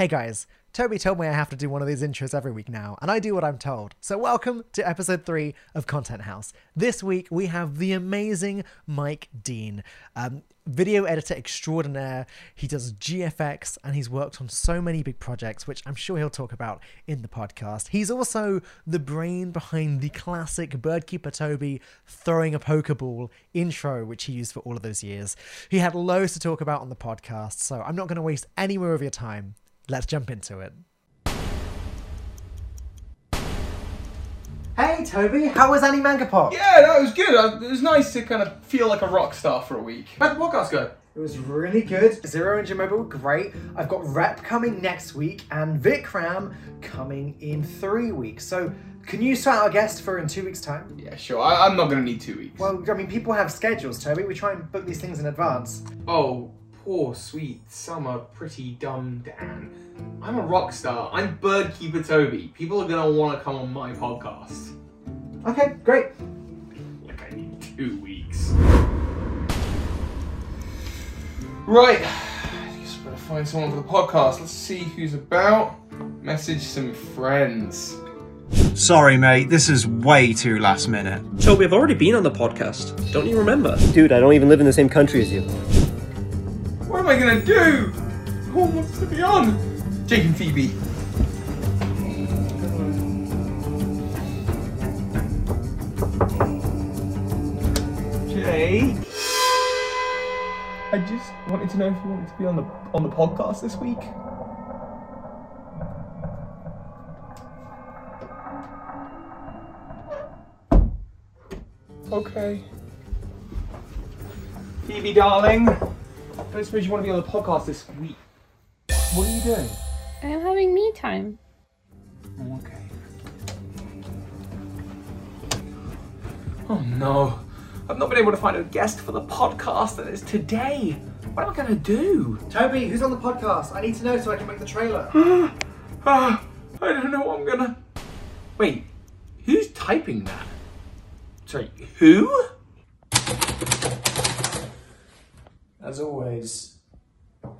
Hey guys, Toby told me I have to do one of these intros every week now, and I do what I'm told. So, welcome to episode three of Content House. This week we have the amazing Mike Dean, um, video editor extraordinaire. He does GFX and he's worked on so many big projects, which I'm sure he'll talk about in the podcast. He's also the brain behind the classic Birdkeeper Toby throwing a Pokeball intro, which he used for all of those years. He had loads to talk about on the podcast, so I'm not going to waste any more of your time. Let's jump into it. Hey Toby, how was Annie Manga Pop? Yeah, that was good. Uh, It was nice to kind of feel like a rock star for a week. How'd the podcast go? It was really good. Zero and Jimoba were great. I've got Rep coming next week and Vikram coming in three weeks. So can you start our guest for in two weeks' time? Yeah, sure. I- I'm not gonna need two weeks. Well, I mean, people have schedules, Toby. We try and book these things in advance. oh, poor sweet summer, pretty dumb Dan. I'm a rock star. I'm Birdkeeper Toby. People are gonna want to come on my podcast. Okay, great. Like I need two weeks. Right. Just better find someone for the podcast. Let's see who's about. Message some friends. Sorry, mate, this is way too last minute. Toby, I've already been on the podcast. Don't you remember? Dude, I don't even live in the same country as you. What am I gonna do? Who wants to be on? Jake and Phoebe. Jake. I just wanted to know if you wanted to be on the on the podcast this week. Okay. Phoebe, darling. I don't suppose you want to be on the podcast this week. What are you doing? I'm having me time. Okay. Oh no. I've not been able to find a guest for the podcast and it's today. What am I gonna do? Toby, who's on the podcast? I need to know so I can make the trailer. Ah, I don't know what I'm gonna. Wait, who's typing that? Sorry, who? As always,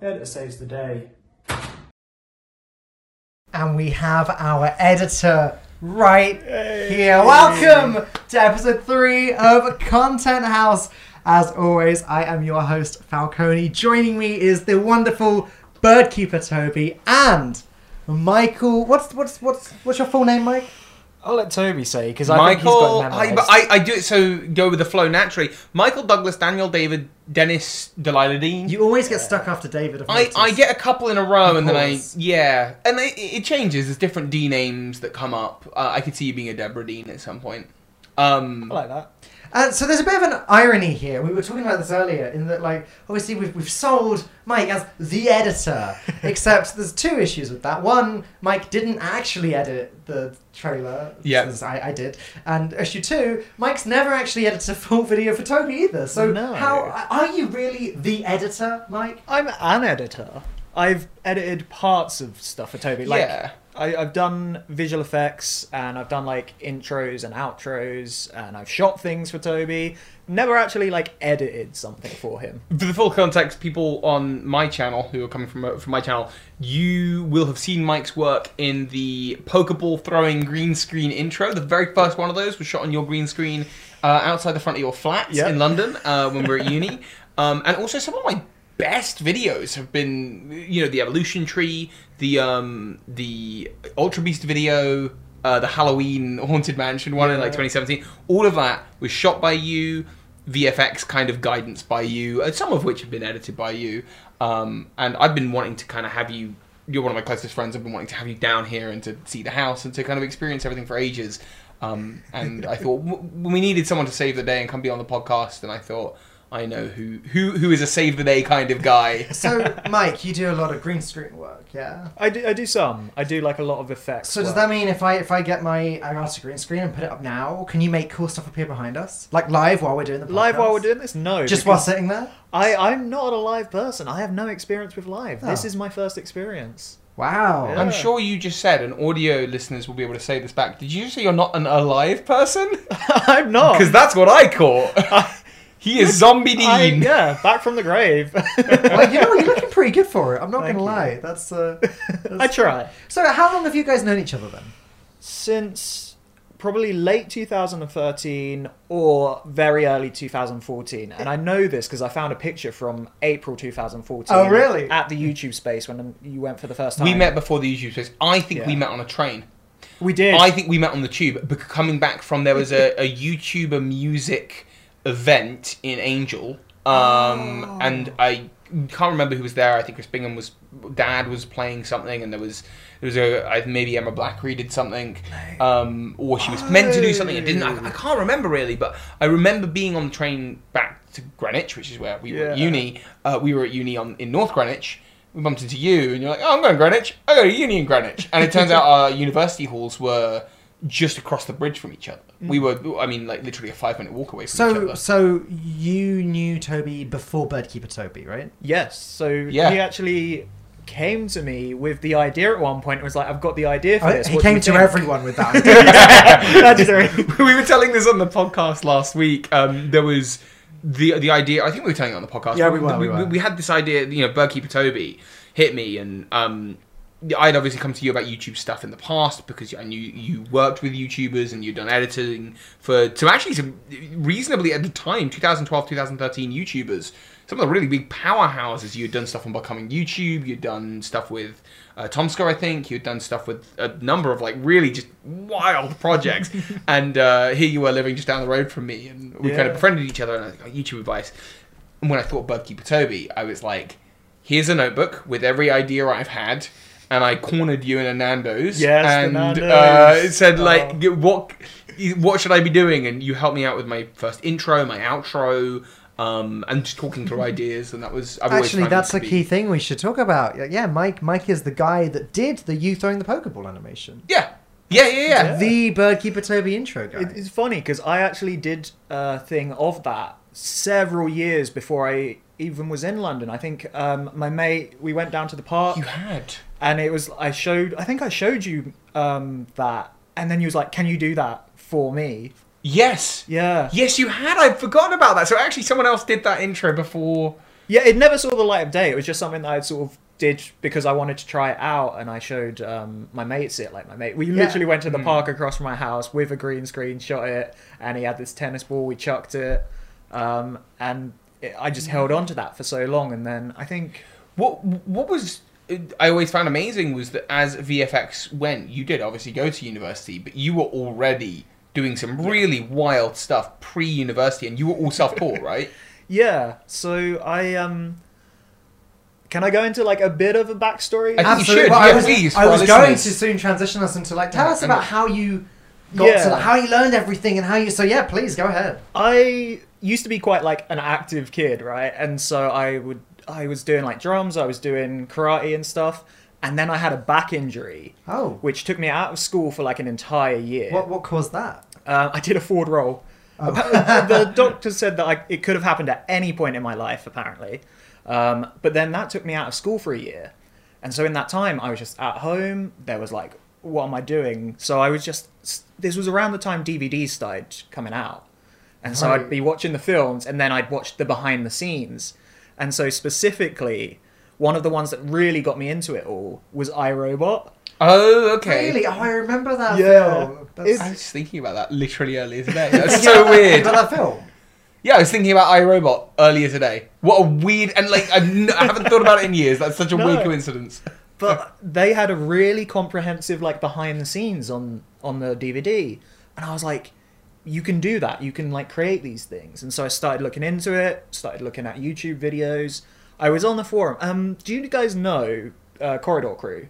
editor saves the day. And we have our editor right here. Welcome to episode three of Content House. As always, I am your host, Falcone. Joining me is the wonderful Birdkeeper Toby and Michael. What's what's what's what's your full name, Mike? I'll let Toby say because I think he's Michael, got it I, memorized. but I, I do it so go with the flow naturally. Michael Douglas, Daniel David, Dennis Delilah Dean. You always get stuck after David. I've I, noticed. I get a couple in a row and then I course. yeah and it, it changes. There's different D names that come up. Uh, I could see you being a Deborah Dean at some point. Um, I like that. Uh, so there's a bit of an irony here. We were talking about this earlier, in that like obviously we've we've sold Mike as the editor, except there's two issues with that. One, Mike didn't actually edit the trailer. Yeah. I, I did. And issue two, Mike's never actually edited a full video for Toby either. So No. how are you really the editor, Mike? I'm an editor. I've edited parts of stuff for Toby. Like, Yeah. I, I've done visual effects and I've done like intros and outros and I've shot things for Toby. Never actually like edited something for him. For the full context, people on my channel who are coming from from my channel, you will have seen Mike's work in the Pokeball throwing green screen intro. The very first one of those was shot on your green screen uh, outside the front of your flat Yep. in London uh, when we were at uni. Um, and also, some of my best videos have been, you know, the evolution tree, the um, the Ultra Beast video. Uh, the Halloween Haunted Mansion one in like 2017. All of that was shot by you. VFX kind of guidance by you, and some of which have been edited by you. Um, and I've been wanting to kind of have you. You're one of my closest friends. I've been wanting to have you down here and to see the house and to kind of experience everything for ages. Um, and I thought w- we needed someone to save the day and come be on the podcast. And I thought I know who who who is a save the day kind of guy. So Mike, you do a lot of green screen work, yeah. I do, I do some. I do like a lot of effects. So does work. that mean if I if I get my Elgato green screen and put it up now, can you make cool stuff appear behind us, like live while we're doing the podcast? live while we're doing this? No. just because while sitting there? I, I'm not a live person. I have no experience with live. This Oh. is my first experience. Wow. Yeah. I'm sure you just said, and audio listeners will be able to say this back. Did you just say you're not an alive person? I'm not. Because that's what I caught. He is Zombie I, Dean. yeah, back from the grave. well, you know, you're looking pretty good for it. I'm not Thank gonna you. lie. That's uh. I try. so how long have you guys known each other then? Since probably late 2013 or very early 2014. And I know this because I found a picture from April 2014. Oh, really? At the YouTube space when you went for the first time. We met before the YouTube space. I think we Yeah. met on a train. We did. I think we met on the tube. But coming back from there was a, a YouTuber music event in Angel, um, Oh. and I can't remember who was there. I think Chris Bingham was. Dad was playing something, and there was there was a I- maybe Emma Blackery did something, um, or she was meant to do something and didn't. I, I can't remember really, but I remember being on the train back to Greenwich, which is where we were at uni. Uh, we were at uni on in North Greenwich. We bumped into you, and you're like, "Oh, I'm going to Greenwich. I go to uni in Greenwich." And it turns out our university halls were just across the bridge from each other. We were, I mean, like literally a five minute walk away from each So other. so you knew Toby before Birdkeeper Toby, right? Yes. So Yeah. he actually came to me with the idea at one point. and was like, "I've got the idea for Oh, this." he What came to think?" everyone with that. That's true. we were telling this on the podcast last week. Um, there was the the idea. I think we were telling it on the podcast. Yeah, we were, we We, were. had this idea. You know, Birdkeeper Toby hit me, and um, I'd obviously come to you about YouTube stuff in the past because I knew you worked with YouTubers and you'd done editing for to actually some reasonably at the time 2012 2013 YouTubers. Some of the really big powerhouses. You had done stuff on Becoming YouTube. You'd done stuff with uh, TomSka, I think. You'd done stuff with a number of like really just wild projects. and uh, here you were living just down the road from me, and we kind of befriended each other. And I oh, YouTube advice. And when I thought Birdkeeper Toby, I was like, here's a notebook with every idea I've had. And I cornered you in a Nando's. Yes, and Nando's. Uh, it said like, Oh. "G- what, what should I be doing? And you helped me out with my first intro, my outro, um, and just talking through ideas. And that was I've Actually, that's to a be- key thing we should talk about. Yeah, Mike. Mike is the guy that did the you throwing the Pokeball animation. Yeah, yeah, yeah, yeah. The Birdkeeper Toby intro guy. It's funny because I actually did a thing of that several years before I even was in London. I think um, my mate, we went down to the park You had. and it was, I showed, I think I showed you um, that. And then you was like, can you do that for me? Yes. Yeah. Yes, you had. I'd forgotten about that. So actually, someone else did that intro before. Yeah, it never saw the light of day. It was just something that I sort of did because I wanted to try it out, and I showed um, my mates it. Like my mate, we literally went to the park across from my house with a green screen, shot it, and he had this tennis ball. We chucked it, um, and I just held on to that for so long, and then I think What What was I always found amazing was that as VFX went, you did obviously go to university, but you were already doing some really wild stuff pre-university, and you were all self-taught, right? yeah. So I um, can I go into like a bit of a backstory? I think you Absolutely. should, Well, I was, please, I was our going to soon transition us into like tell Yeah, us about how you got Yeah. to how you learned everything and how you. So yeah, please go ahead. I used to be quite like an active kid, right? And so I would I was doing like drums, I was doing karate and stuff, and then I had a back injury, Oh, which took me out of school for like an entire year. what what caused that? Uh, I did a forward roll. Oh. the doctor said that I, it could have happened at any point in my life, apparently. Um, but then that took me out of school for a year. And so in that time, I was just at home. There was like, what am I doing? So I was just, this was around the time DVDs started coming out. And so Right. I'd be watching the films and then I'd watch the behind the scenes. And so specifically, one of the ones that really got me into it all was iRobot. Oh, okay. Really? Oh, I remember that Yeah. film. That's- I was thinking about that literally earlier today. That's so weird. Remember that film? Yeah, I was thinking about iRobot earlier today. What a weird and like I've n- I haven't thought about it in years. That's such a No. weird coincidence. But they had a really comprehensive like behind the scenes on on the DVD, and I was like, you can do that. You can like create these things. And so I started looking into it. Started looking at YouTube videos. I was on the forum. Um, do you guys know uh, Corridor Crew?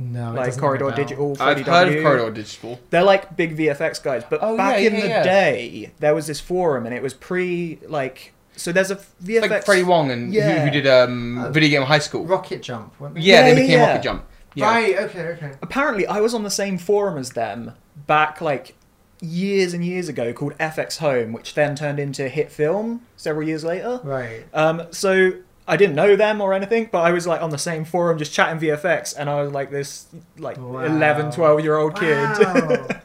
No, like doesn't Corridor ring a bell. Digital. I've heard of Corridor Digital. They're like big VFX guys, but Oh, back yeah, in yeah, the yeah. day, there was this forum, and it was pre like. So there's a VFX. Like Freddie Wong and who, Yeah. who did um, Video Game High School. Rocket Jump. weren't they? yeah, Yeah, they became yeah. Rocket Jump. Yeah. Right. Okay. Okay. apparently I was on the same forum as them back like years and years ago called FX Home, which then turned into Hit Film several years later. Right. Um, so I didn't know them or anything, but I was like on the same forum just chatting VFX, and I was like this like Wow. 11, 12 year old kid.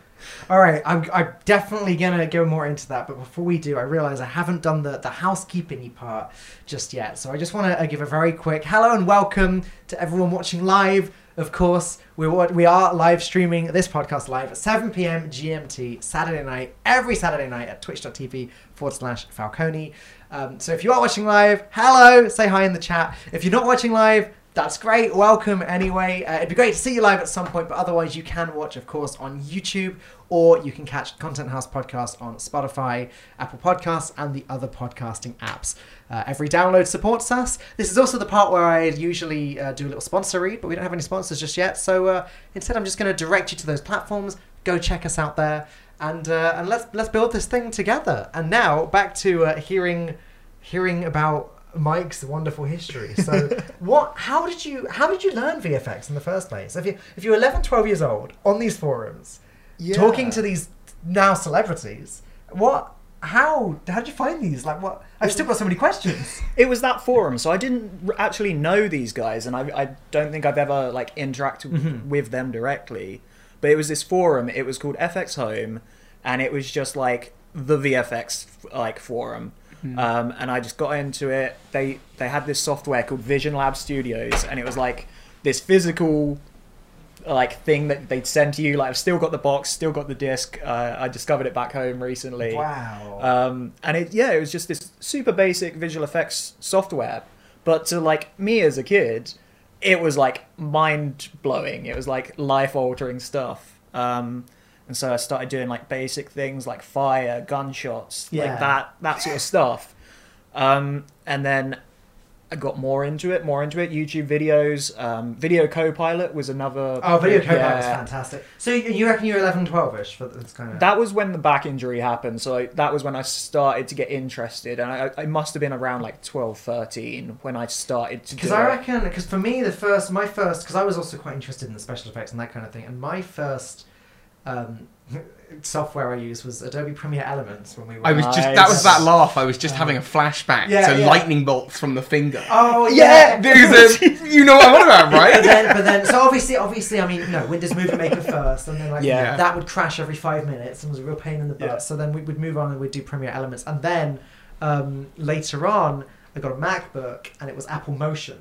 All right, I'm, I'm definitely gonna go more into that, but before we do, I realize I haven't done the the housekeeping part just yet. So I just want to uh, give a very quick hello and welcome to everyone watching live. Of course, we we are live streaming this podcast live at 7 p.m. GMT Saturday night, every Saturday night at twitch.tv forward slash Falcone. Um, so if you are watching live, hello, say hi in the chat. If you're not watching live, that's great. Welcome anyway. Uh, it'd be great to see you live at some point, but otherwise, you can watch, of course, on YouTube or you can catch Content House Podcast on Spotify, Apple Podcasts, and the other podcasting apps. Uh, every download supports us. This is also the part where I usually uh, do a little sponsor read, but we don't have any sponsors just yet. So uh, instead, I'm just going to direct you to those platforms. Go check us out there, and uh, and let's let's build this thing together. And now back to uh, hearing hearing about Mike's wonderful history. So, what? How did you? How did you learn VFX in the first place? If you if you're 11, 12 years old on these forums, talking to these now celebrities, what? How? How did you find these? Like, what? I've still got so many questions. It was that forum, so I didn't actually know these guys, and I, I don't think I've ever like interacted Mm-hmm. with them directly. But it was this forum. It was called FX Home, and it was just like the VFX like forum. Um, and I just got into it. They they had this software called Vision Lab Studios, and it was like this physical like thing that they'd send to you. Like I've still got the box, still got the disc. Uh, I discovered it back home recently. Wow. Um, and it yeah, it was just this super basic visual effects software. But to like me as a kid, it was like mind blowing. It was like life altering stuff. Um, and so I started doing like basic things like fire, gunshots, Yeah. like that that sort of stuff. Um, and then I got more into it, more into it. YouTube videos, um, Video Copilot was another. oh, video code yeah. was fantastic. So you, you reckon you're 11, 12 ish for this kind of? That was when the back injury happened, so I, that was when I started to get interested, and I, I must have been around like 12, 13 when I started to Because I reckon, because for me, the first, my first, because I was also quite interested in the special effects and that kind of thing, and my first um, software I used was Adobe Premiere Elements when we were. I was just Nice. that was that laugh. I was just having a flashback Yeah, to yeah. lightning bolts from the finger. Oh Yeah! Because, uh, you know what I'm on about, but right? then, but then, so obviously, obviously, I mean, no, Windows Movie Maker first, and then like Yeah. that would crash every five minutes and was a real pain in the butt. So then we would move on and we'd do Premiere Elements, and then um, later on, I got a MacBook and it was Apple Motion.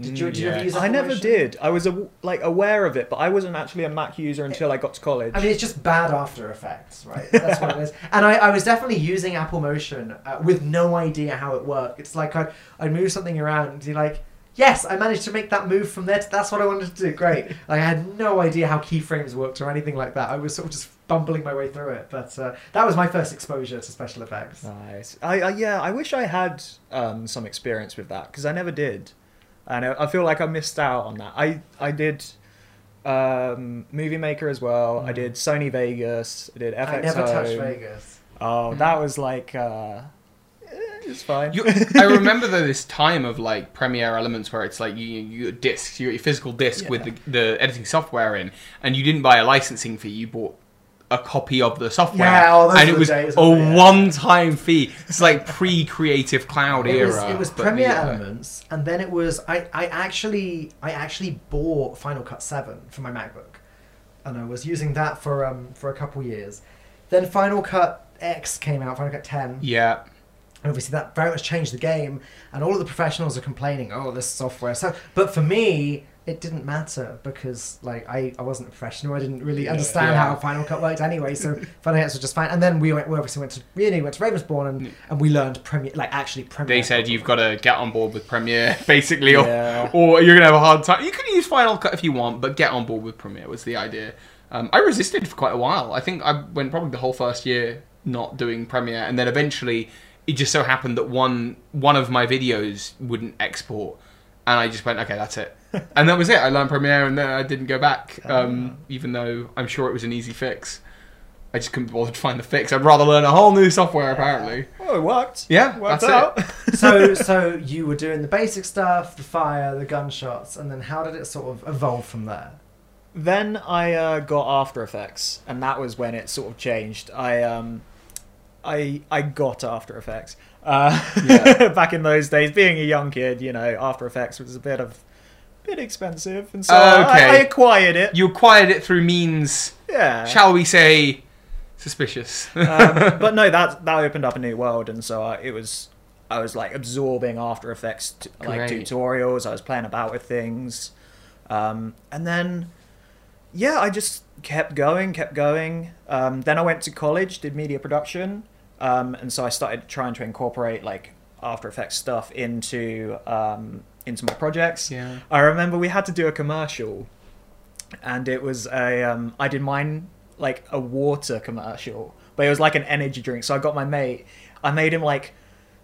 Did you, Mm, did you ever yeah. use I never did. I was a, like aware of it, but I wasn't actually a Mac user until I got to college. I mean, it's just bad After Effects, right? That's what it is. And I, I was definitely using Apple Motion uh, with no idea how it worked. It's like I'd, I'd move something around and be like, yes, I managed to make that move from there. To, that's what I wanted to do. Great. Like, I had no idea how keyframes worked or anything like that. I was sort of just bumbling my way through it. But uh, that was my first exposure to special effects. Nice. I, I yeah, I wish I had um, some experience with that because I never did, and I, I feel like I missed out on that. I I did um, Movie Maker as well. I did Sony Vegas. I did FX Mm. I never touched Vegas. Oh, that was like uh, eh, it's fine. You, I remember though this time of like Premiere Elements where it's like you you got discs, you your physical disc with the, the editing software in, and you didn't buy a licensing fee. You bought a copy of the software, Yeah, oh, those and it was days, a? Yeah. one-time fee. It's like pre-Creative Cloud It era. was, it was Premiere yeah. Elements, and then it was I, I actually I actually bought Final Cut Seven for my MacBook, and I was using that for um for a couple years. Then Final Cut X came out, Final Cut Ten. Yeah, And obviously that very much changed the game, and all of the professionals are complaining, "Oh, this software." So, but for me, it didn't matter because like I, I wasn't a professional. I didn't really understand Yeah. how Final Cut worked anyway. So Final Cut was just fine. And then we went, we obviously went to uni, went to Ravensbourne, and, and we learned Premiere, like actually Premiere. they said you've got to get on board with Premiere, basically, or, or you're gonna have a hard time. You can use Final Cut if you want, but get on board with Premiere was the idea. Um, I resisted for quite a while. I think I went probably the whole first year not doing Premiere, and then eventually it just so happened that one one of my videos wouldn't export, and I just went, okay, that's it, and that was it. I learned Premiere, and then I didn't go back, um, even though I'm sure it was an easy fix. I just couldn't bother to find the fix. I'd rather learn a whole new software, apparently. Oh, it worked. Yeah, worked that's out. so so you were doing the basic stuff, the fire, the gunshots, and then how did it sort of evolve from there? Then I uh, got After Effects, and that was when it sort of changed. I um, I I got After Effects. Uh, back in those days, being a young kid, you know, After Effects was a bit of bit expensive, and so I- okay. I, acquired it. You acquired it through means, yeah, shall we say, Suspicious. um, but no, that that opened up a new world, and so I, it was I was like absorbing After Effects t- like tutorials. I was playing about with things, um, and then yeah, I just kept going, kept going. Um, then I went to college, did media production, um, and so I started trying to incorporate like After Effects stuff into um, into my projects. Yeah. I remember we had to do a commercial, and it was a um, I did mine like a water commercial, but it was like an energy drink. So I got my mate. I made him like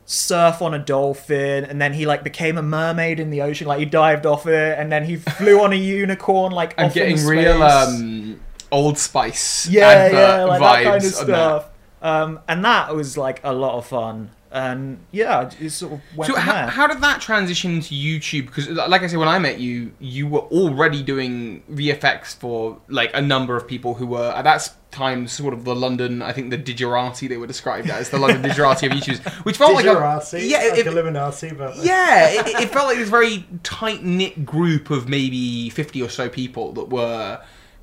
surf on a dolphin, and then he like became a mermaid in the ocean. Like he dived off it, and then he flew on a unicorn. Like I'm getting real um, Old Spice yeah, yeah, like vibes that kind of stuff. Um, and that was like a lot of fun. And yeah, it sort of went So from how, there. how did that transition into YouTube? Because like I said, when I met you, you were already doing VFX for like a number of people who were at that time sort of the London, I think the Digerati they were described as the London Digerati of YouTubers, which felt like a Digerati, yeah, like it, Illuminati, but yeah, it, it felt like this very tight knit group of maybe fifty or so people that were,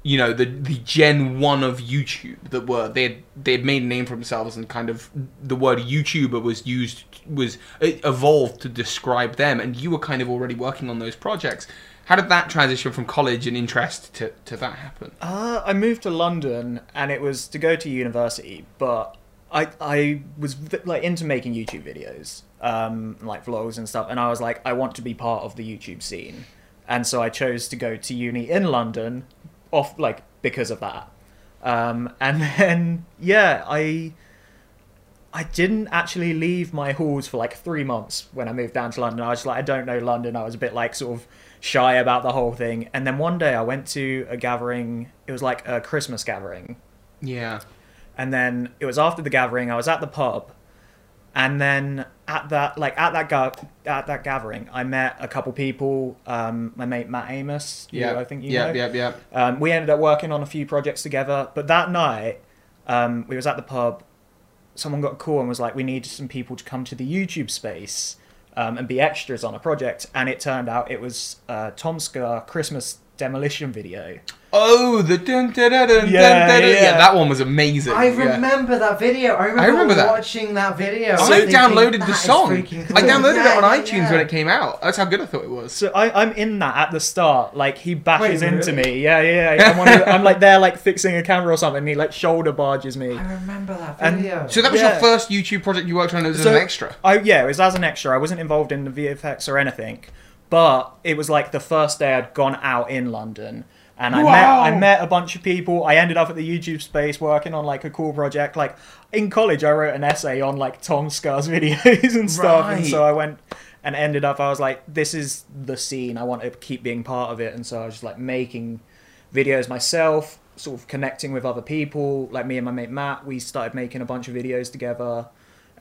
you know, the the Gen One of YouTube that were they they had made a name for themselves and kind of the word YouTuber was used was evolved to describe them, and you were kind of already working on those projects. How did that transition from college and interest to, to that happen? Uh, I moved to London, and it was to go to university, but I I was like into making YouTube videos, um, like vlogs and stuff, and I was like, I want to be part of the YouTube scene, and so I chose to go to uni in London, off like because of that, um, and then yeah, I. I didn't actually leave my halls for like three months when I moved down to London. I was like, I don't know London. I was a bit like sort of shy about the whole thing. And then one day I went to a gathering. It was like a Christmas gathering. Yeah, And then it was after the gathering. I was at the pub, and then at that like at that ga- at that gathering, I met a couple people. Um, my mate Matt Amos. yeah, I think you yeah, know. yeah, yeah. Um, we ended up working on a few projects together. But that night, um, we was at the pub. Someone got a call and was like, "We need some people to come to the YouTube space um, and be extras on a project." And it turned out it was uh, TomSka Christmas demolition video. Oh, the dun, dun, dun, dun, Yeah, dun, dun, yeah. yeah, that one was amazing. I yeah. remember that video. I remember, remember that. watching that video. I thinking, downloaded the song. I downloaded Yeah, it on yeah, iTunes yeah. when it came out. That's how good I thought it was. So I, I'm in that at the start. Like he bashes Wait, into really? me. Yeah, yeah. yeah. I'm, one of the- I'm like there, like fixing a camera or something. And he like shoulder barges me. I remember that And- video. So that was Yeah. your first YouTube project you worked on as So- an extra. I yeah, it was as an extra. I wasn't involved in the VFX or anything, but it was like the first day I'd gone out in London, and I met I met a bunch of people. I ended up at the YouTube space working on like a cool project. Like in college, I wrote an essay on like TomSka's videos and stuff, and so I went and ended up. I was like, this is the scene. I want to keep being part of it, and so I was just like making videos myself. Sort of connecting with other people, like me and my mate Matt, we started making a bunch of videos together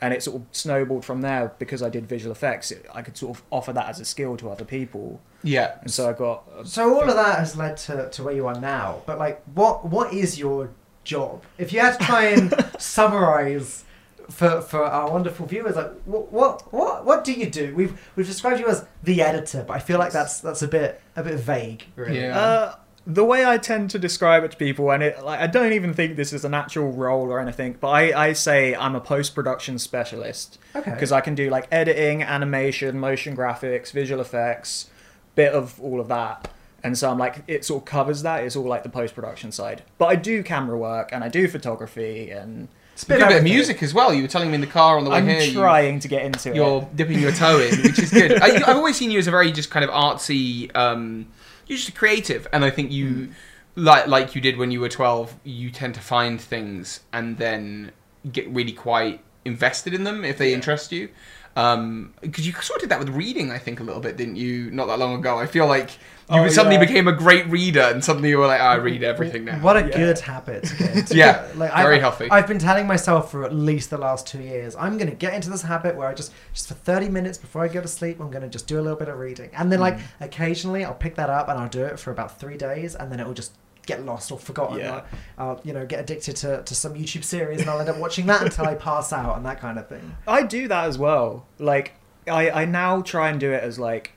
and it sort of snowballed from there because I did visual effects. It, I could sort of offer that as a skill to other people, Yeah. and so I got. A, So all of that has led to, to where you are now. But like, what what is your job? If you had to try and summarize for for our wonderful viewers, like what what what what do you do? We've we've described you as the editor, but I feel like that's that's a bit a bit vague. Really. Yeah. uh, the way I tend to describe it to people, and it like I don't even think this is an actual role or anything, but I, I say I'm a post production specialist Okay. because I can do like editing, animation, motion graphics, visual effects, bit of all of that. And so I'm like, it sort of covers that. It's all like the post production side. But I do camera work and I do photography and You did a bit of music as well. You were telling me in the car on the way I'm here. you- trying to get into You're it. dipping your toe in, which is good. I, I've always seen you as a very just kind of artsy, um, you're just creative, and I think you, like like you did when you were twelve, you tend to find things and then get really quite invested in them if they interest you. Um, because you sort of did that with reading, I think, a little bit, didn't you? Not that long ago. I feel like you Oh, suddenly yeah. became a great reader, and suddenly you were like, "Oh, I read everything now. What a Yeah. good habit to. Yeah, like, very I've, healthy. I've been telling myself for at least the last two years, I'm going to get into this habit where I just, just for 30 minutes before I go to sleep, I'm going to just do a little bit of reading. And then, Mm. like, occasionally I'll pick that up and I'll do it for about three days, and then it will just get lost or forgotten. Yeah. I'll, I'll, you know, get addicted to, to some YouTube series and I'll end up watching that until I pass out and that kind of thing. I do that as well. Like I, I now try and do it as like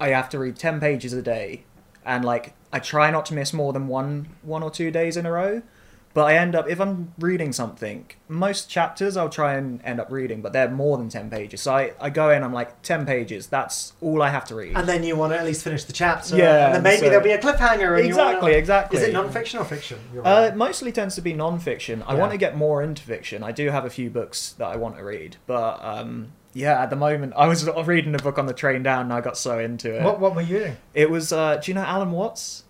I have to read ten pages a day, and like I try not to miss more than one one or two days in a row. But I end up if I'm reading something, most chapters I'll try and end up reading, but they're more than ten pages. So I, I go in, I'm like ten pages. That's all I have to read. And then you want to at least finish the chapter. Yeah, And then maybe so- there'll be a cliffhanger. And Exactly, exactly. Is it non-fiction or fiction? You're Uh, it mostly tends to be non-fiction. I Yeah. want to get more into fiction. I do have a few books that I want to read, but um, yeah, at the moment I was reading a book on the train down, and I got so into it. what, what were you doing? It was. Uh, do you know Alan Watts?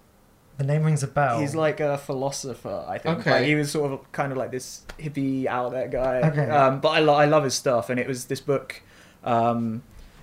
The name rings a bell. He's like a philosopher, I think. Okay. Like, he was sort of kind of like this hippie out there guy. Okay. Um, but I, lo- I love his stuff, and it was this book um,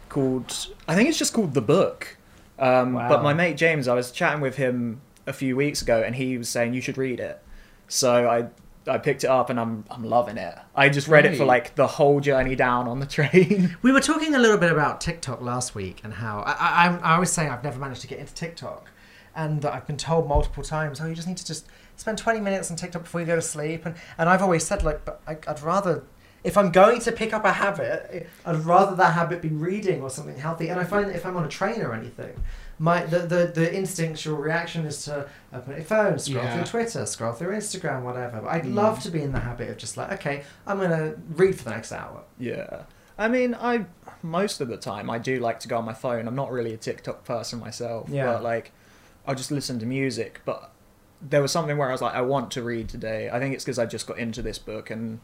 called. I think it's just called The Book. Um, Wow. But my mate James, I was chatting with him a few weeks ago, and he was saying you should read it. So I. I picked it up and I'm I'm loving it. I just read it for like the whole journey down on the train. We were talking a little bit about TikTok last week and how I, I, I always say I've never managed to get into TikTok, and that I've been told multiple times, oh, you just need to just spend 20 minutes on TikTok before you go to sleep, and and I've always said like, but I, I'd rather. If I'm going to pick up a habit, I'd rather that habit be reading or something healthy. And I find that if I'm on a train or anything, my the, the, the instinctual reaction is to open your phone, scroll Yeah. through Twitter, scroll through Instagram, whatever. But I'd mm. love to be in the habit of just like, okay, I'm gonna read for the next hour. Yeah. I mean, I most of the time I do like to go on my phone. I'm not really a TikTok person myself, Yeah. but like I'll just listen to music. But there was something where I was like, I want to read today. I think it's because I just got into this book and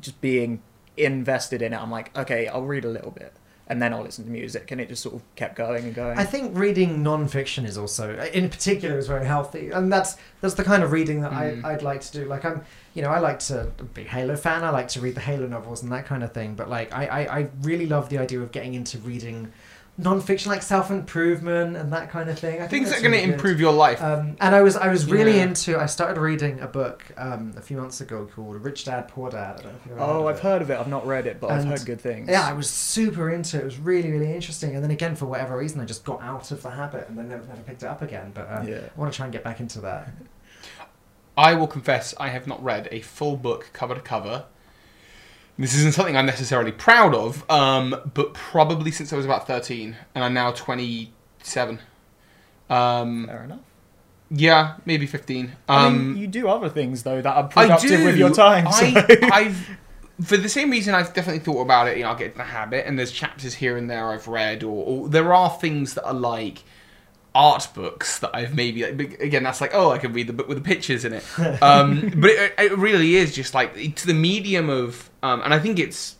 just being invested in it. I'm like, okay, I'll read a little bit and then I'll listen to music, and it just sort of kept going and going. I think reading non-fiction is also, in particular, is very healthy, and that's that's the kind of reading that Mm. I I'd like to do. Like I'm, you know, I like to a Halo fan. I like to read the Halo novels and that kind of thing. But like I I, I really love the idea of getting into reading non-fiction, like self-improvement and that kind of thing. I think Things that are going to improve your life. Um, and I was I was really Yeah. into. I started reading a book um, a few months ago called Rich Dad Poor Dad. I don't know if you've oh, I've it. heard of it. I've not read it, but I've heard good things. Yeah, I was super into it. It was really, really interesting. And then again, for whatever reason, I just got out of the habit and then never, never picked it up again. But uh, Yeah. I want to try and get back into that. I will confess I have not read a full book cover to cover. This isn't something I'm necessarily proud of, um, but probably since I was about 13, and I'm now 27. Um, Fair enough. yeah, maybe 15. I Um, mean, you do other things though that are I productive with your time. So. I, I've, for the same reason, I've definitely thought about it. You know, I'll get in the habit, and there's chapters here and there I've read, or, or there are things that are like art books that I've maybe like, again that's like oh I can read the book with the pictures in it um, but it, it really is just like it's the medium of um, and I think it's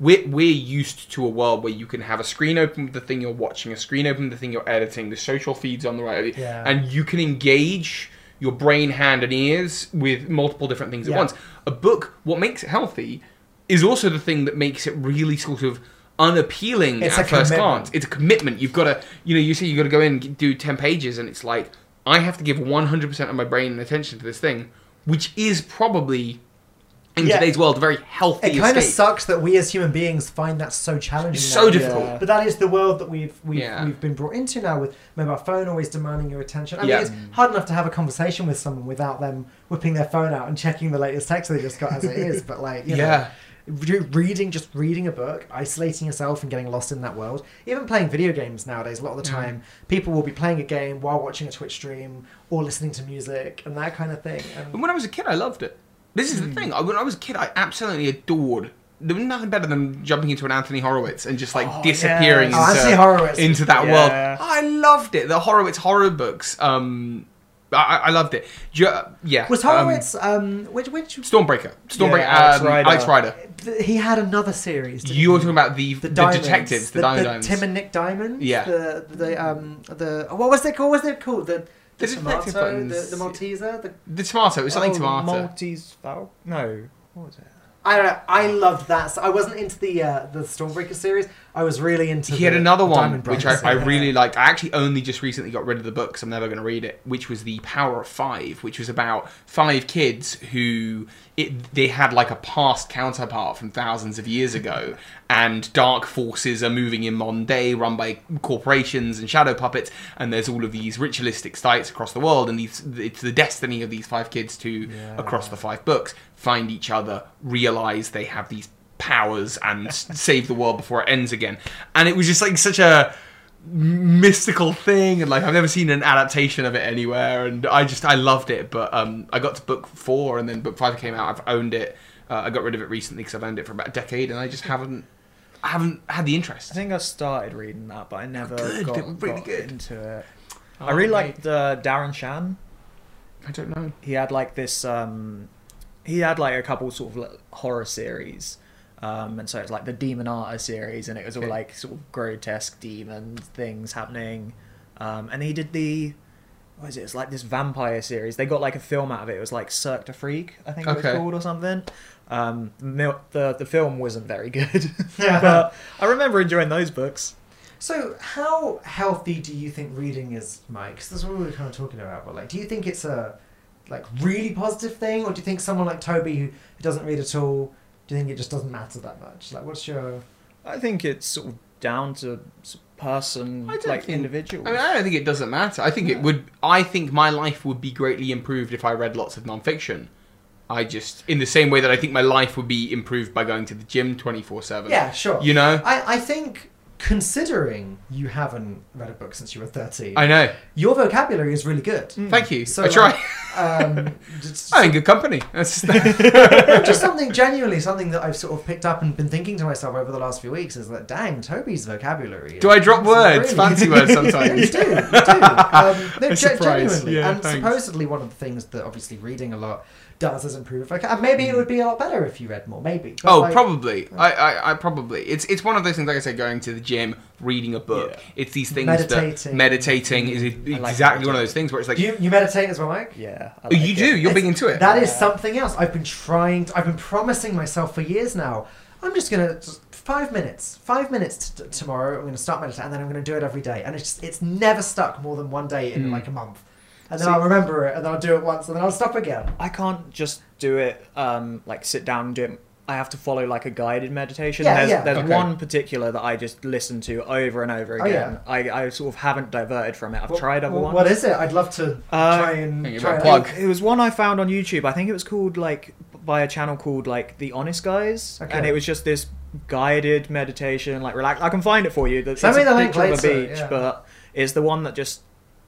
we're, we're used to a world where you can have a screen open with the thing you're watching a screen open with the thing you're editing the social feeds on the right Yeah. and you can engage your brain hand and ears with multiple different things Yeah. at once a book what makes it healthy is also the thing that makes it really sort of unappealing It's at a first commitment. glance it's a commitment you've got to you know you say you've got to go in and do 10 pages and it's like i have to give 100% of my brain and attention to this thing which is probably in Yeah. today's world a very healthy It kind of sucks that we as human beings find that so challenging. It's so now. difficult. Yeah. But that is the world that we've we've, Yeah. we've been brought into now with mobile phone always demanding your attention. I mean, it's hard enough to have a conversation with someone without them whipping their phone out and checking the latest text they just got as it is. But like, you know, Yeah. re- reading just reading a book isolating yourself and getting lost in that world even playing video games nowadays a lot of the time people will be playing a game while watching a twitch stream or listening to music and that kind of thing And and when I was a kid, I loved it. This is the thing. When I was a kid, I absolutely adored. There was nothing better than jumping into an Anthony Horowitz and just like Oh, disappearing yes. Oh, into, into that Yeah. world. I loved it. The Horowitz horror books. Um, I, I loved it. Ju- yeah. was um, horowitz um, which which Stormbreaker. Stormbreaker. Yeah, Alex um, Rider. Alex Rider. Th- he had another series didn't You were talking about the the, Diamonds, detectives, the, the, Diamond the Diamonds. Tim and Nick Diamond. Yeah. The the um the what was it called? What was it called? The the, The tomato, the, the Malteser. The, the tomato. It was something oh, tomato. Maltese Falcon? No. What was it? I don't know. I loved that. So I wasn't into the uh, the Stormbreaker series. I was really into. he had another the one which I, I really liked. I actually only just recently got rid of the book, because I'm never going to read it. Which was the Power of Five, which was about five kids who it, they had like a past counterpart from thousands of years ago, and dark forces are moving in modern day, run by corporations and shadow puppets, and there's all of these ritualistic sites across the world, and these it's the destiny of these five kids to across the five books find each other, realize they have these powers and save the world before it ends again. And it was just like such a mystical thing, and like I've never seen an adaptation of it anywhere, and I just I loved it. But um, I got to book four, and then book five came out. I've owned it. Uh, I got rid of it recently because I've owned it for about a decade, and I just haven't I haven't had the interest. I think I started reading that, but I never Good, got, really got good. into it. Oh, I really liked uh, Darren Shan. I don't know. He had like this. Um, he had like a couple sort of like, horror series. Um, and so it's like the Demonata series, and it was all like sort of grotesque demon things happening. Um, and he did the, what is it? It's like this vampire series. They got like a film out of it. It was like Cirque du Freak, I think it was Okay. called or something. Um, the the film wasn't very good, but I remember enjoying those books. So, how healthy do you think reading is, Mike? 'Cause that's what we were kind of talking about. But like, do you think it's a like really positive thing, or do you think someone like Toby who, who doesn't read at all, do you think it just doesn't matter that much? Like, what's your I think it's sort of down to person, like think- individual. I mean, I don't think it doesn't matter. I think it would. I think my life would be greatly improved if I read lots of nonfiction. I just, in the same way that I think my life would be improved by going to the gym twenty four seven. yeah, sure. You know, I I think considering you haven't read a book since you were thirteen, I know. your vocabulary is really good. Thank you. So I try. like, um, just, I'm in good company. That's just something genuinely something that I've sort of picked up and been thinking to myself over the last few weeks is that dang, Toby's vocabulary. Do I drop words, really- fancy words Yeah, you sometimes? do. You do. Um, no, I'm ge- genuinely. Yeah, and thanks. supposedly one of the things that obviously reading a lot does is improve. Like, and maybe it mm. would be a lot better if you read more. Maybe. But, Oh, like, probably. I, I, I probably. It's it's one of those things. Like I said, going to the gym, reading a book. Yeah. It's these things Meditating. that meditating is like exactly one of those things where it's like You, you meditate as well, Mike? yeah, oh, like you it. do. You're big It's- into it. That is something else. I've been trying. To, I've been promising myself for years now. I'm just gonna five minutes, five minutes t- tomorrow. I'm gonna start meditating, and then I'm gonna do it every day. And it's just, it's never stuck more than one day in Mm. like a month. And then See- I'll remember it, and then I'll do it once, and then I'll stop again. I can't just do it, um, like sit down and do it. I have to follow like a guided meditation. Yeah, there's yeah. there's Okay. one particular that I just listen to over and over again. Oh, again. yeah. I, I sort of haven't diverted from it. I've What- tried other what- ones. What is it? I'd love to Uh, try and try about it. plug. It was one I found on YouTube. I think it was called like by a channel called like The Honest Guys, Okay. and it was just this guided meditation, like relax. I can find it for you. It's Send a me the link picture of a later, beach, yeah. but it's the one that just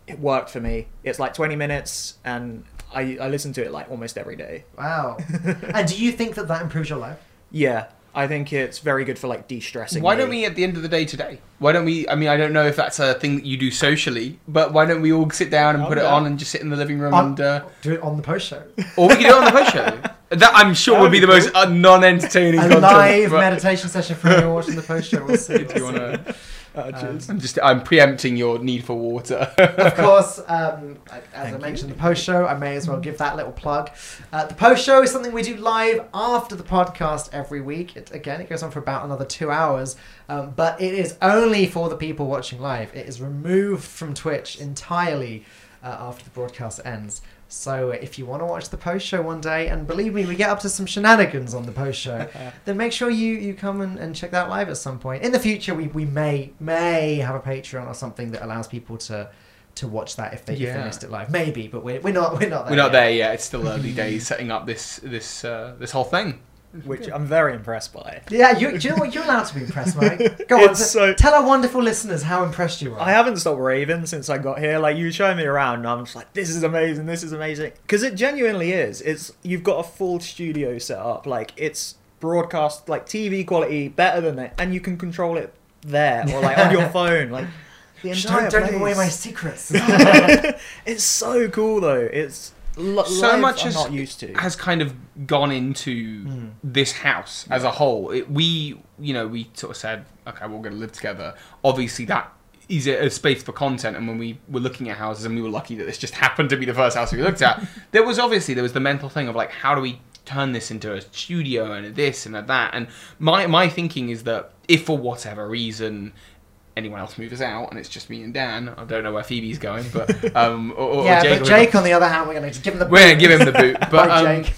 it worked for me. It's like 20 minutes, and I I listen to it like almost every day. Wow. and do you think that that improves your life? Yeah, I think it's very good for like de-stressing. Why me. don't we, at the end of the day today, why don't we? I mean, I don't know if that's a thing that you do socially, but why don't we all sit down and I'm put it on and just sit in the living room On- and, uh, Do it on the post show. or we can do it on the post show. That I'm sure That would would be be the most uh, non-entertaining A content. live but meditation session for anyone watching the post show. We'll see. If you want to, Uh. I'm just I'm preempting your need for water. of course, um, as I Thank mentioned, the post show, I may as well give that little plug. Uh, the post show is something we do live after the podcast every week. It, again, it goes on for about another two hours, um, but it is only for the people watching live. It is removed from Twitch entirely uh, after the broadcast ends. So if you want to watch the post show one day, and believe me, we get up to some shenanigans on the post show, then make sure you, you come and, and check that live at some point. In the future, we, we may may have a Patreon or something that allows people to to watch that if they, if they Yeah. missed it live. Maybe, but we're, we're not we're not there. We're not yet. there yet. It's still early days setting up this this uh, this whole thing. Which I'm very impressed by. Yeah, you, do you know what? You're allowed to be impressed, Mike. Go on, so- tell our wonderful listeners how impressed you are. I haven't stopped raving since I got here. Like you showing me around, and I'm just like, this is amazing. This is amazing because it genuinely is. It's you've got a full studio set up. Like it's broadcast like TV quality better than it, and you can control it there or like on your phone. Like the Shh, entire don't, don't give away my secrets. it's so cool though. It's lo- so much I'm has, not used to. has kind of gone into Hmm. this house as a whole. It, we, you know, we sort of said, okay, we're going to live together. Obviously, that is a, a space for content. And when we were looking at houses, and we were lucky that this just happened to be the first house we looked at, there was obviously there was the mental thing of like, how do we turn this into a studio and a this and a that? And my my thinking is that if for whatever reason. Anyone else moves out, and it's just me and Dan. I don't know where Phoebe's going, but um, or, or yeah, Jake, but Jake, on the other hand, we're going to give him the. we're gonna give him the boot. But um, Jake.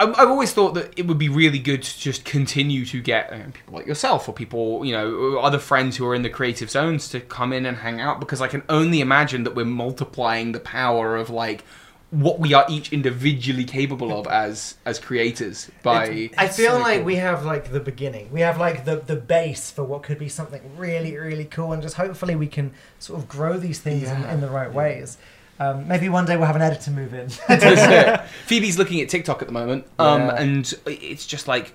I've always thought that it would be really good to just continue to get uh, people like yourself or people, you know, other friends who are in the creative zones to come in and hang out because I can only imagine that we're multiplying the power of like what we are each individually capable of as as creators by I feel so like cool. we have like the beginning. We have like the the base for what could be something really really cool, and just hopefully we can sort of grow these things in, Yeah. in the right ways. Um, maybe one day we'll have an editor move in. Phoebe's looking at TikTok at the moment, um, Yeah. and it's just like,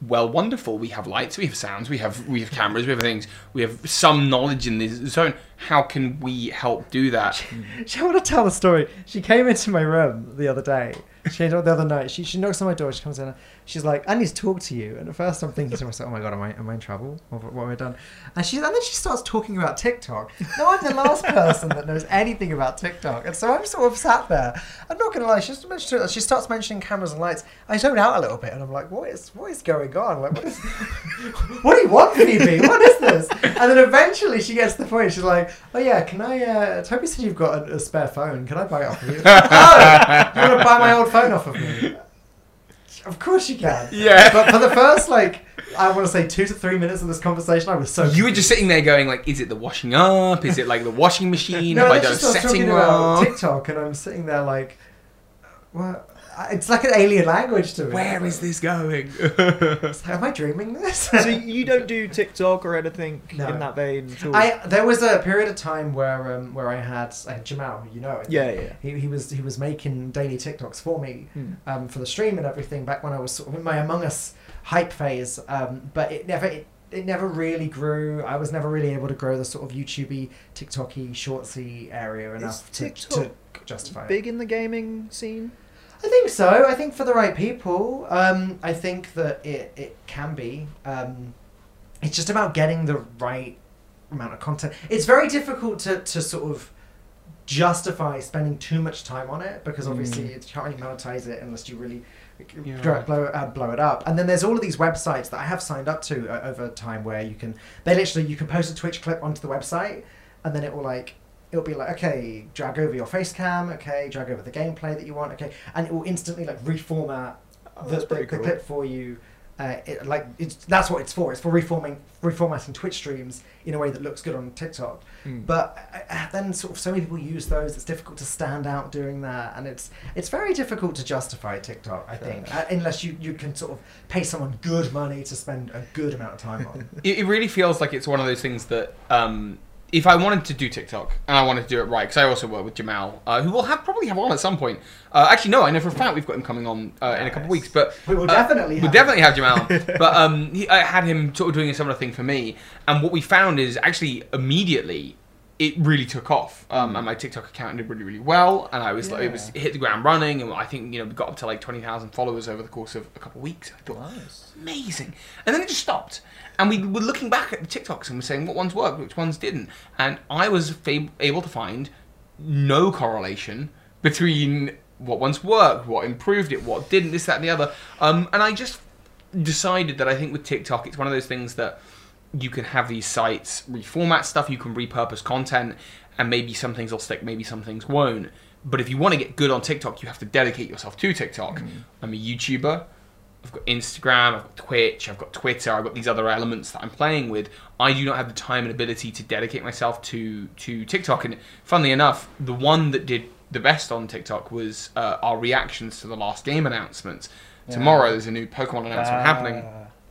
well, wonderful. We have lights, we have sounds, we have we have cameras, we have things, we have some knowledge in this zone. How can we help do that? She I want to tell a story. She came into my room the other day. She came the other night. She, she knocks on my door. She comes in. She's like, "I need to talk to you." And at first, I'm thinking to myself, "Oh my god, am I am I in trouble? What, what have I done?" And she and then she starts talking about TikTok. No, I'm the last person that knows anything about TikTok, and so I'm sort of sat there. I'm not gonna lie. She mentioned, she starts mentioning cameras and lights. I zone out a little bit, and I'm like, "What is what is going on? Like, what is what do you want, Phoebe? What is this?" And then eventually she gets to the point. She's like, "Oh yeah, can I? Uh, Toby said you've got a, a spare phone. Can I buy it off of you? oh, you want to buy my old phone off of me? Of course you can. Yeah. But for the first like, I want to say two to three minutes of this conversation, I was so. You were just sitting there going like, is it the washing up? Is it like the washing machine? no, Have I done starts setting wrong? TikTok, and I'm sitting there like, what? It's like an alien language to me. Where is this going? Like, Am I dreaming this? so you don't do TikTok or anything No. in that vein at all? I there was a period of time where um, where I had I had Jamal, who you know. Yeah, yeah. He, he was he was making daily TikToks for me Hmm. um, for the stream and everything back when I was sort of in my Among Us hype phase. Um, but it never it, it never really grew. I was never really able to grow the sort of YouTubey, TikToky, shortsy area enough to, to justify it. Big in the gaming scene. I think so. I think for the right people, um, I think that it, it can be. Um, it's just about getting the right amount of content. It's very difficult to, to sort of justify spending too much time on it because obviously Mm. you can't really monetize it unless you really Yeah. grow, blow, uh, blow it up. And then there's all of these websites that I have signed up to uh, over time where you can they literally you can post a Twitch clip onto the website and then it will like it'll be like okay drag over your face cam okay drag over the gameplay that you want okay and it will instantly like reformat Oh, the, that's the, pretty the cool. clip for you. Uh, it, like it's that's what it's for. It's for reforming reformatting Twitch streams in a way that looks good on TikTok. Mm. but uh, uh, then sort of so many people use those it's difficult to stand out doing that and it's it's very difficult to justify TikTok I think uh, unless you you can sort of pay someone good money to spend a good amount of time on. It, it really feels like it's one of those things that um, if I wanted to do TikTok and I wanted to do it right, because I also work with Jamal, uh, who will have probably have on at some point. Uh, actually, no, I know for a fact we've got him coming on uh, in a couple of weeks. But We will uh, definitely we'll have definitely have Jamal. but um, he, I had him sort of doing a similar thing for me, and what we found is actually immediately. It really took off, um, and my TikTok account did really, really well, and I was like, it was Yeah. hit the ground running, and I think you know we got up to like twenty thousand followers over the course of a couple of weeks. I thought, Nice. amazing. And then it just stopped. And we were looking back at the TikToks and we're saying what ones worked, which ones didn't. And I was able to find no correlation between what ones worked, what improved it, what didn't, this, that, and the other. Um, and I just decided that I think with TikTok, it's one of those things that you can have these sites reformat stuff, you can repurpose content, and maybe some things will stick, maybe some things won't. But if you want to get good on TikTok, you have to dedicate yourself to TikTok. I'm a YouTuber. I've got Instagram, I've got Twitch, I've got Twitter, I've got these other elements that I'm playing with. I do not have the time and ability to dedicate myself to to TikTok. And funnily enough, the one that did the best on TikTok was uh, our reactions to the last game announcements. Tomorrow there's a new Pokemon announcement happening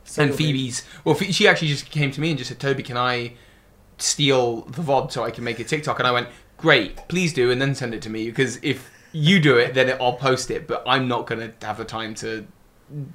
So and Phoebe's well, she actually just came to me and just said, "Toby, can I steal the VOD so I can make a TikTok?" And I went, "Great, please do, and then send it to me because if you do it, then I'll post it, but I'm not gonna have the time to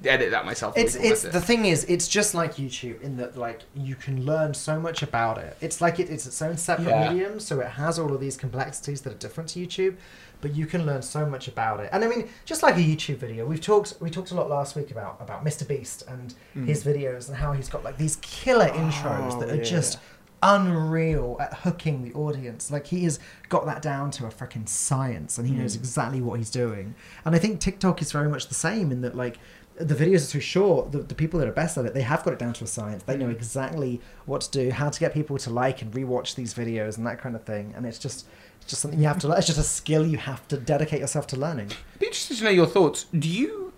edit that myself." It's it's it." the thing is it's just like YouTube in that like you can learn so much about it. It's like it, it's its own separate Yeah. medium, so it has all of these complexities that are different to YouTube, but you can learn so much about it. And I mean, just like a YouTube video, we've talked we talked a lot last week about about Mr Beast and mm. his videos and how he's got like these killer intros Oh, that are oh, yeah. just unreal at hooking the audience. Like he has got that down to a freaking science, and he mm. knows exactly what he's doing. And I think TikTok is very much the same in that like the videos are too short. The, the people that are best at it, they have got it down to a science. They know mm. exactly what to do, how to get people to like and rewatch these videos, and that kind of thing. And it's just it's just something you have to. learn. It's just a skill you have to dedicate yourself to learning. Be interested to know your thoughts. Do you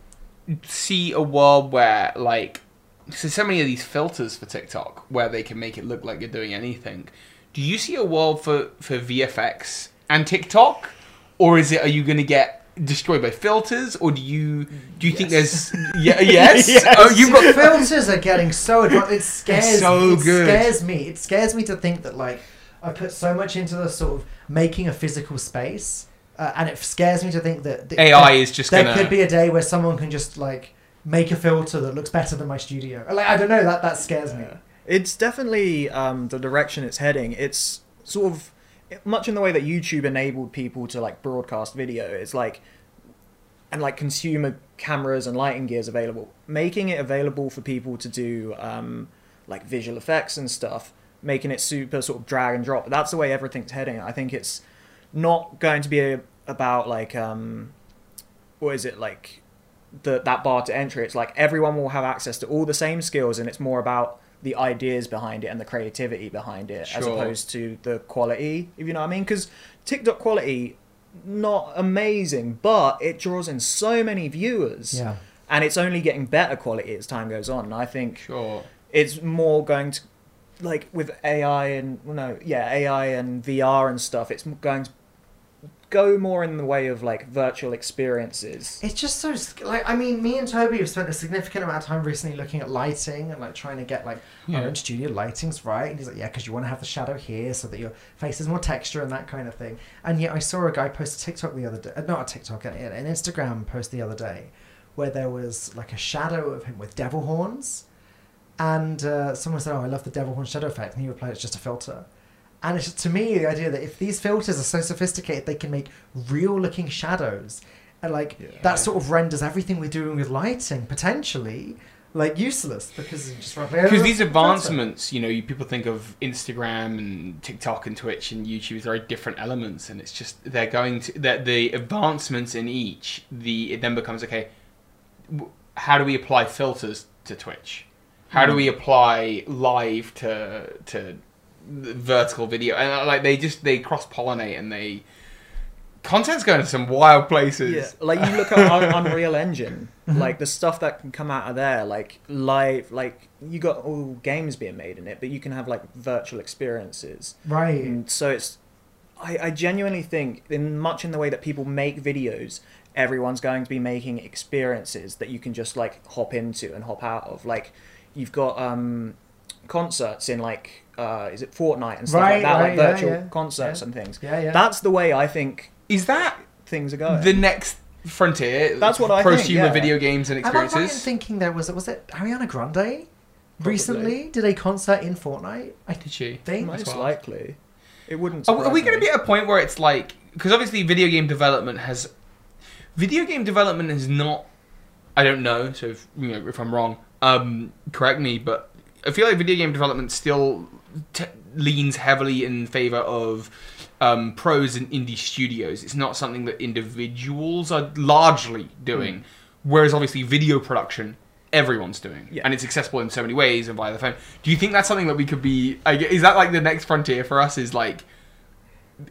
see a world where like so so many of these filters for TikTok where they can make it look like you're doing anything? Do you see a world for for VFX and TikTok, or is it are you going to get destroyed by filters, or do you do you think there's yeah yes? Oh, you've got filters are getting so advanced. It scares so me. It good. scares me. It scares me to think that like I put so much into the sort of making a physical space, uh, and it scares me to think that the, AI there- is just there gonna- could be a day where someone can just like make a filter that looks better than my studio. Like I don't know that that scares me. It's definitely um, the direction it's heading. It's sort of much in the way that YouTube enabled people to like broadcast video. It's like and like consumer cameras and lighting gears available, making it available for people to do um, like visual effects and stuff, making it super sort of drag and drop. That's the way everything's heading. I think it's not going to be a, about like um, what is it like the that bar to entry. It's like everyone will have access to all the same skills, and it's more about the ideas behind it and the creativity behind it, as opposed to the quality. If you know what I mean? Because TikTok quality not amazing, but it draws in so many viewers. Yeah. And it's only getting better quality as time goes on. And I think sure. it's more going to like with AI and well, no, yeah, AI and VR and stuff. It's going to go more in the way of like virtual experiences. It's just so like I mean, me and Toby have spent a significant amount of time recently looking at lighting and like trying to get like Yeah. our own studio lightings right. And he's like, yeah, because you want to have the shadow here so that your face has more texture and that kind of thing. And yet, I saw a guy post a TikTok the other day, uh, not a TikTok, an, an Instagram post the other day, where there was like a shadow of him with devil horns, and uh, someone said, "Oh, I love the devil horn shadow effect," and he replied, "It's just a filter." And it's to me the idea that if these filters are so sophisticated, they can make real-looking shadows, and like that sort of renders everything we're doing with lighting potentially like useless because just Because these advancements, you know, you, people think of Instagram and TikTok and Twitch and YouTube as very different elements, and it's just they're going to that the advancements in each. The it then becomes okay. How do we apply filters to Twitch? How do hmm. we apply live to to vertical video? And uh, like they just they cross pollinate and they content's going to some wild places. Yeah, like you look at Un- Unreal Engine, like the stuff that can come out of there, like live, like you got all games being made in it, but you can have like virtual experiences. right And so it's, I, I genuinely think, in much in the way that people make videos, everyone's going to be making experiences that you can just like hop into and hop out of. Like you've got um, concerts in like, uh, is it Fortnite and stuff Right, like that, right, like virtual yeah, concerts yeah. and things. Yeah, yeah. That's the way I think Is that things are going. the next frontier? That's what I think, prosumer yeah. video games and experiences. Am I right thinking there was it. was it Ariana Grande recently did a concert in Fortnite? I Did she? think. Most well. likely. It wouldn't. Are, are we going to be at a point where it's like because obviously video game development has video game development is not I don't know so if, you know if I'm wrong um, correct me but I feel like video game development still t- leans heavily in favor of um, pros and indie studios. It's not something that individuals are largely doing whereas obviously video production everyone's doing. Yeah. and it's accessible in so many ways and via the phone. Do you think that's something that we could be is that like the next frontier for us is like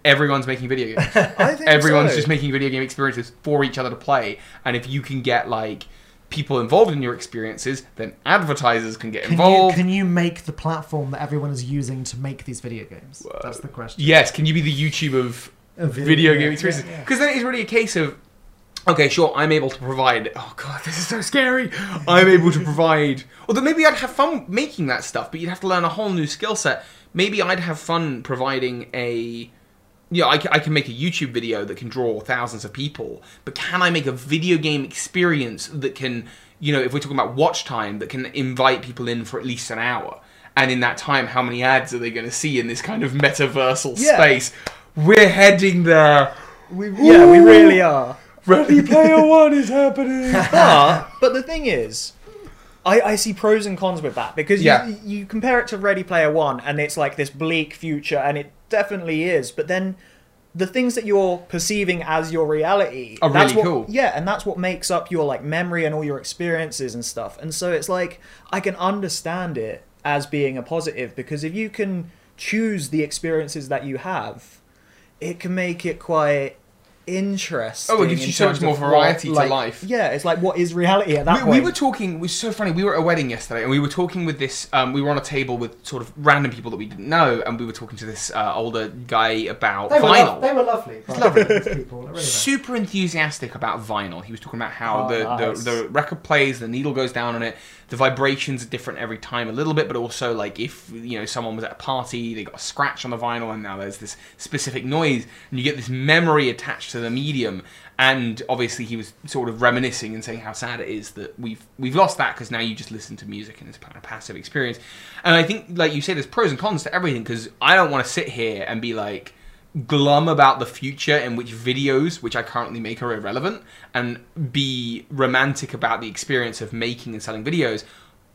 everyone's making video games? I think everyone's so. just making video game experiences for each other to play. And if you can get like people involved in your experiences then advertisers can get Can you, involved can you make the platform that everyone is using to make these video games? That's the question. yes can you be the youtube of video, yeah, game yeah, experiences yeah. because then it's really a case of okay sure i'm able to provide oh god this is so scary i'm able to provide although maybe i'd have fun making that stuff but you'd have to learn a whole new skill set maybe i'd have fun providing a yeah, I, I can make a YouTube video that can draw thousands of people, but can I make a video game experience that can, you know, if we're talking about watch time, that can invite people in for at least an hour? And in that time, how many ads are they going to see in this kind of metaversal Yeah. space? We're heading there. We, yeah, we really are. Ready Player One is happening. But but the thing is, I, I see pros and cons with that because Yeah. you you compare it to Ready Player One and it's like this bleak future and it definitely is. But then the things that you're perceiving as your reality Are that's really what, cool. Yeah, and that's what makes up your like memory and all your experiences and stuff. And so it's like I can understand it as being a positive because if you can choose the experiences that you have, it can make it quite interesting. Oh, it gives you so much more variety to like- life. Yeah, it's like what is reality at that we, point? we were talking. It was so funny. We were at a wedding yesterday, and we were talking with this. Um, we were on a table with sort of random people that we didn't know, and we were talking to this uh, older guy about They were, vinyl. lo- they were lovely. It's lovely. People. Really super enthusiastic about vinyl. He was talking about how Oh, the, nice. the the record plays, the needle goes down on it, the vibrations are different every time a little bit, but also like if you know someone was at a party, they got a scratch on the vinyl, and now there's this specific noise, and you get this memory attached to the medium. And obviously, he was sort of reminiscing and saying how sad it is that we've we've lost that because now you just listen to music and it's kind of passive experience. And I think, like you say, there's pros and cons to everything because I don't want to sit here and be like glum about the future in which videos which I currently make are irrelevant and be romantic about the experience of making and selling videos.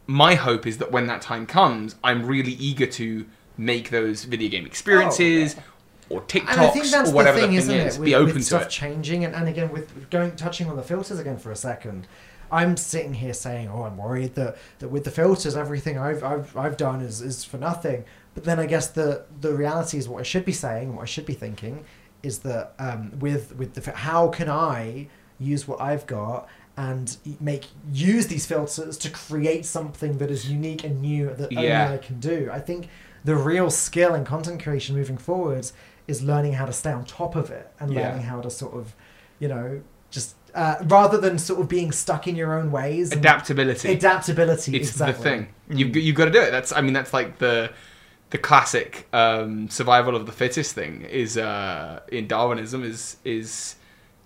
My hope is that when that time comes, I'm really eager to make those video game oh, experiences or TikToks And I think that's or whatever the thing, the isn't thing is. it? be with, open with to stuff it. changing, and, and again with going touching on the filters again for a second. I'm sitting here saying, "Oh, I'm worried that, that with the filters, everything I've, I've I've done is, is for nothing." But then I guess the the reality is what I should be saying, what I should be thinking, is that um, with with the how can I use what I've got and make use these filters to create something that is unique and new that Yeah. only I can do. I think the real skill in content creation moving forwards is learning how to stay on top of it and Yeah. learning how to sort of, you know, just uh, rather than sort of being stuck in your own ways. Adaptability. Adaptability. it's exactly. the thing. You've you've got to do it. That's I mean that's like the the classic um, survival of the fittest thing is uh, in Darwinism is is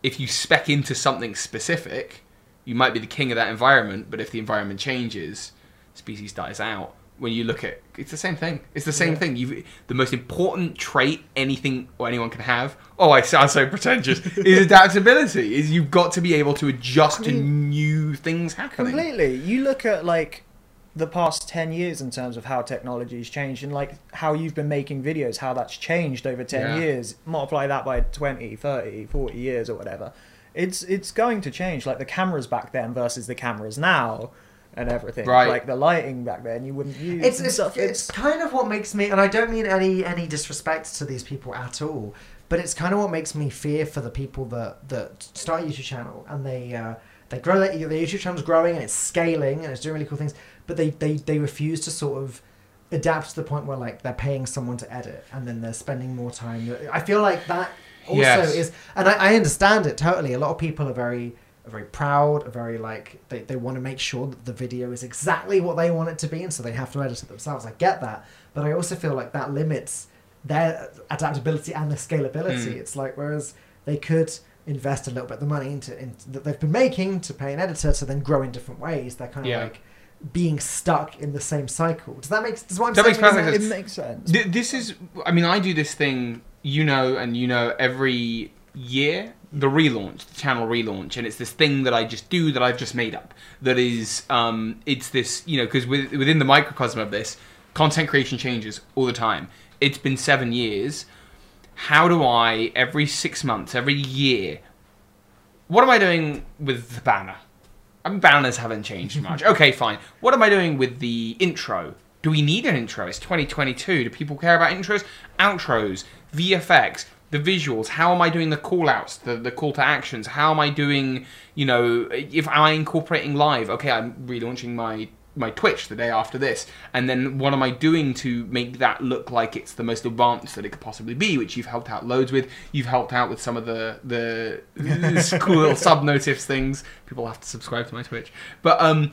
if you spec into something specific, you might be the king of that environment, but if the environment changes, species dies out. When you look at it's the same thing. It's the same Yeah. thing. You the most important trait anything or anyone can have. Oh, I sound so pretentious. is adaptability. Is you've got to be able to adjust I to new things happening. Completely. You look at like the past 10 years in terms of how technology's changed and like how you've been making videos, how that's changed over 10 Yeah. years. Multiply that by 20, 30, 40 years or whatever. It's it's going to change. Like the cameras back then versus the cameras now and everything. Right. Like the lighting back then you wouldn't use It's and it's, stuff. it's kind of what makes me, and I don't mean any any disrespect to these people at all, but it's kind of what makes me fear for the people that that start a YouTube channel and they uh, they grow their, their YouTube channel's growing and it's scaling and it's doing really cool things, but they they they refuse to sort of adapt to the point where like they're paying someone to edit and then they're spending more time. I feel like that also Yes. is, and I, I understand it totally. A lot of people are very are very proud, are very like they, they want to make sure that the video is exactly what they want it to be, and so they have to edit it themselves. I get that, but I also feel like that limits their adaptability and their scalability. Mm. It's like whereas they could invest a little bit of the money into, into that they've been making to pay an editor to then grow in different ways. They're kind of Yeah. like being stuck in the same cycle. Does that make does what I'm That saying makes make perfect sense? sense. it makes sense. Th- This is, I mean, I do this thing, you know, and you know, every year, the relaunch, the channel relaunch, and it's this thing that I just do that I've just made up. That is, um, it's this, you know, because with, within the microcosm of this, content creation changes all the time. It's been seven years. How do I, every six months, every year, what am I doing with the banner? I mean, banners haven't changed much. okay, fine. What am I doing with the intro? Do we need an intro? It's 2022. Do people care about intros? Outros, VFX, the visuals. How am I doing the call outs, the, the call to actions? How am I doing, you know, if am I incorporating live? Okay, I'm relaunching my my Twitch the day after this, and then what am I doing to make that look like it's the most advanced that it could possibly be? Which you've helped out loads with. You've helped out with some of the the cool little sub notifs things. People have to subscribe to my Twitch, but um,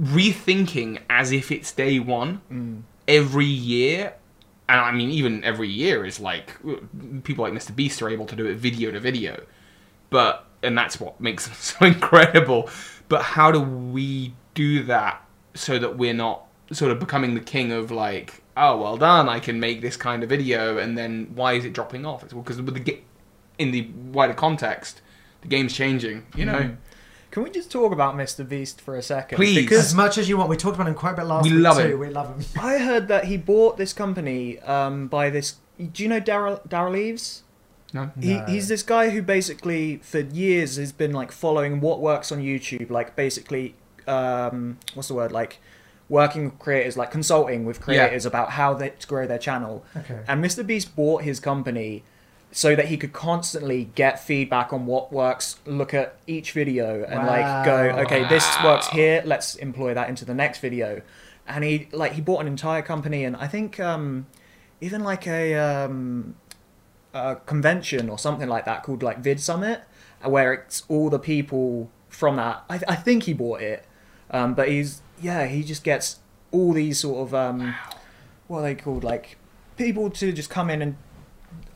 rethinking as if it's day one every year. And I mean, even every year is like people like Mr. Beast are able to do it video to video but and that's what makes them so incredible but how do we do that so that we're not sort of becoming the king of like oh well done i can make this kind of video and then why is it dropping off it's because with the in the wider context the game's changing you know Mm. Can we just talk about Mr. Beast for a second? Please. As much as you want, we talked about him quite a bit last We week love too. him. We love him. I heard that he bought this company um, by this. Do you know Derral Derral Eves? no He, No. he's this guy who basically for years has been like following what works on YouTube, like basically, um, what's the word, like working with creators, like consulting with creators about how they to grow their channel. Okay. And Mr. Beast bought his company so that he could constantly get feedback on what works, look at each video and like go, Wow. okay, this works here, let's employ that into the next video. And he like he bought an entire company and I think um even like a um a convention or something like that called like VidSummit, where it's all the people from that. I, I think he bought it, um, but he's yeah, he just gets all these sort of um, what are they called? Like people to just come in and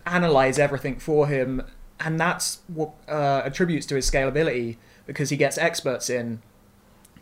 analyze everything for him, and that's what uh, attributes to his scalability because he gets experts in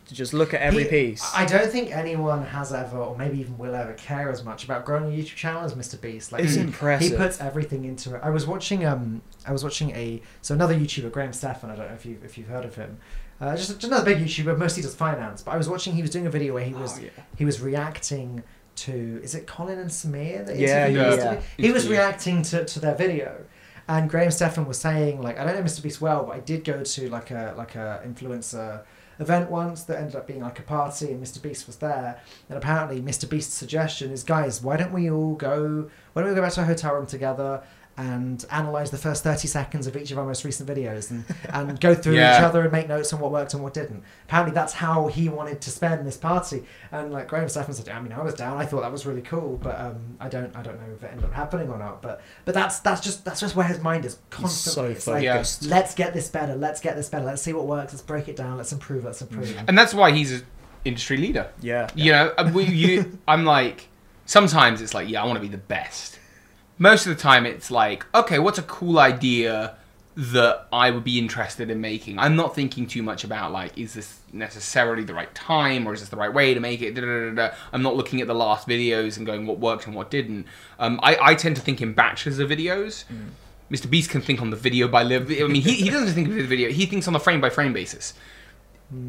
to just look at every He- piece. I don't think anyone has ever, or maybe even will ever, care as much about growing a YouTube channel as Mr. Beast. Like It's he, impressive. He puts everything into it. I was watching, um, I was watching a so another YouTuber, Graham Stephan. I don't know if you if you've heard of him. Uh, just, just another big YouTuber, mostly does finance. But I was watching. He was doing a video where he was Oh, yeah. he was reacting to is it Colin and Samir? The Yeah, yeah, yeah. He was reacting to, to their video, and Graham Stephan was saying like I don't know Mr Beast well, but I did go to like a like a influencer event once that ended up being like a party, and Mr Beast was there. And apparently, Mr Beast's suggestion is, guys, why don't we all go? Why don't we go back to a hotel room together? And analyze the first thirty seconds of each of our most recent videos, and, and go through Yeah. each other and make notes on what worked and what didn't. Apparently, that's how he wanted to spend this party. And like Graham Stephan said, I mean, I was down. I thought that was really cool, but um, I don't, I don't know if it ended up happening or not. But but that's that's just that's just where his mind is constantly. so it's like, focused. let's get this better. Let's get this better. Let's see what works. Let's break it down. Let's improve. Let's improve. And that's why he's an industry leader. yeah. You know, uh, we, you, I'm like, sometimes it's like, yeah, I want to be the best. Most of the time, it's like, okay, what's a cool idea that I would be interested in making? I'm not thinking too much about like, is this necessarily the right time or is this the right way to make it? Da, da, da. I'm not looking at the last videos and going what worked and what didn't. Um, I, I tend to think in batches of videos. Mr. Beast can think on the video by live. I mean, he, he doesn't think of the video. He thinks on the frame by frame basis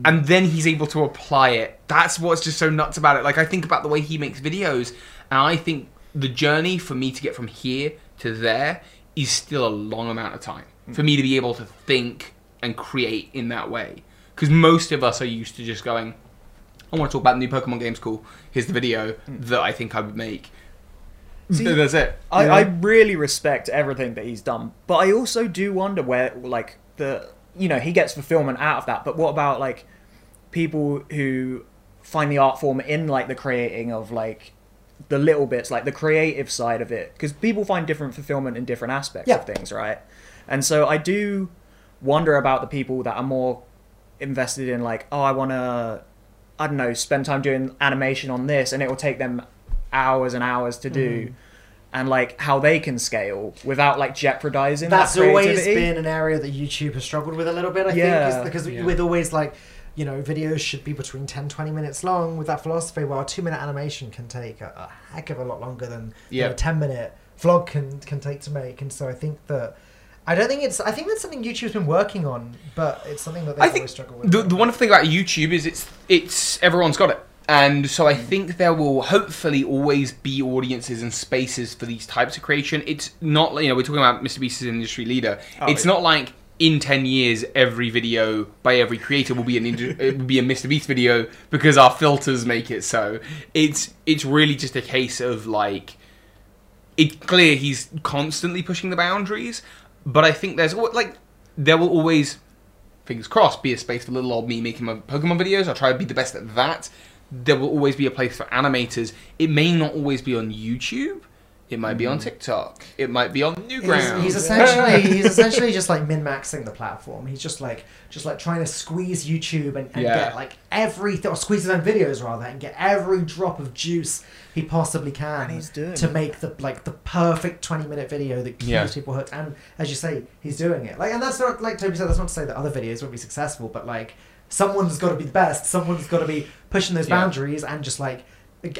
and then he's able to apply it. That's what's just so nuts about it. Like I think about the way he makes videos, and I think the journey for me to get from here to there is still a long amount of time hmm. for me to be able to think and create in that way. Because most of us are used to just going, I want to talk about the new Pokemon games. Cool. Here's the video hmm. that I think I would make. See, That's it. I, Yeah. I really respect everything that he's done, but I also do wonder where, like, the you know he gets fulfillment out of that. But what about like people who find the art form in like the creating of like the little bits, like the creative side of it? Because people find different fulfillment in different aspects Yeah. of things, right? And so I do wonder about the people that are more invested in like, oh, I want to, I don't know, spend time doing animation on this, and it will take them hours and hours to Mm. do, and like how they can scale without like jeopardizing. That's that always been an area that YouTube has struggled with a little bit. I Yeah. think, is because Yeah. with always like. You know, videos should be between 10 20 minutes long with that philosophy, while a two minute animation can take a, a heck of a lot longer than you know, a 10 minute vlog can, can take to make. And so I think that. I don't think it's. I think that's something YouTube's been working on, but it's something that they've I think always struggled with. the, the wonderful thing about YouTube is it's it's everyone's got it, and so I mm. think there will hopefully always be audiences and spaces for these types of creation. It's not you know we're talking about Mr. Beast as an industry leader. Oh, it's yeah. not like in ten years every video by every creator will be an it will be a Mr. Beast video because our filters make it so. It's it's really just a case of like it's clear he's constantly pushing the boundaries, but I think there's like there will always fingers crossed be a space for little old me making my Pokemon videos. I'll try to be the best at that. There will always be a place for animators. It may not always be on YouTube. It might be on hmm. TikTok. It might be on Newgrounds. He's, he's essentially he's essentially just like min maxing the platform. He's just like just like trying to squeeze YouTube and, and Yeah. get like every or squeeze his own videos rather and get every drop of juice he possibly can And he's doing to it. make the like the perfect twenty minute video that keeps Yeah. people hooked. And as you say, he's doing it. Like and that's not like Toby said. That's not to say that other videos won't be successful, but like someone's got to be the best. Someone's got to be pushing those Yeah. boundaries and just like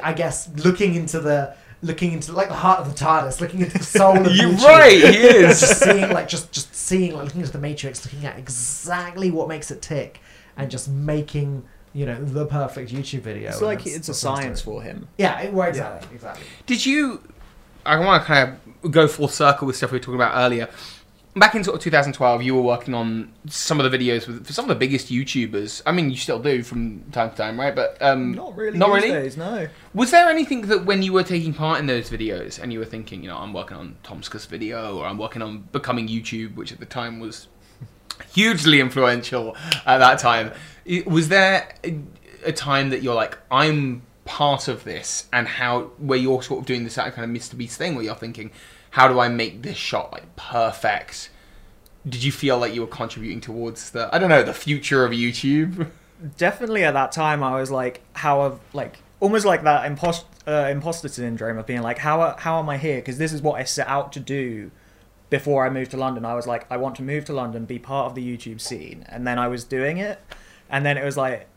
I guess looking into the looking into like the heart of the TARDIS, looking into the soul of the You're YouTube. right. He is. just seeing like just just seeing like looking into the matrix looking at exactly what makes it tick and just making you know the perfect youtube video It's like it's a that's what he's science for him. yeah it, well, exactly exactly Did you? I want to kind of go full circle with stuff we were talking about earlier. Back in sort of 2012, you were working on some of the videos with for some of the biggest YouTubers. I mean, you still do from time to time, right? But um, Not really. Not really. Days, no. Was there anything that when you were taking part in those videos and you were thinking, you know, I'm working on TomSka's video or I'm working on becoming YouTube, which at the time was hugely influential at that time. Was there a, time that you're like, I'm part of this, and how where you're sort of doing this kind of Mr. Beast thing, where you're thinking, how do I make this shot like perfect? Did you feel like you were contributing towards the I don't know the future of YouTube? definitely at that time I was like, how have like almost like that impost uh, imposter syndrome of being like, how how am I here? Because this is what I set out to do before I moved to London. I was like, I want to move to London, be part of the YouTube scene, and then I was doing it, and then it was like,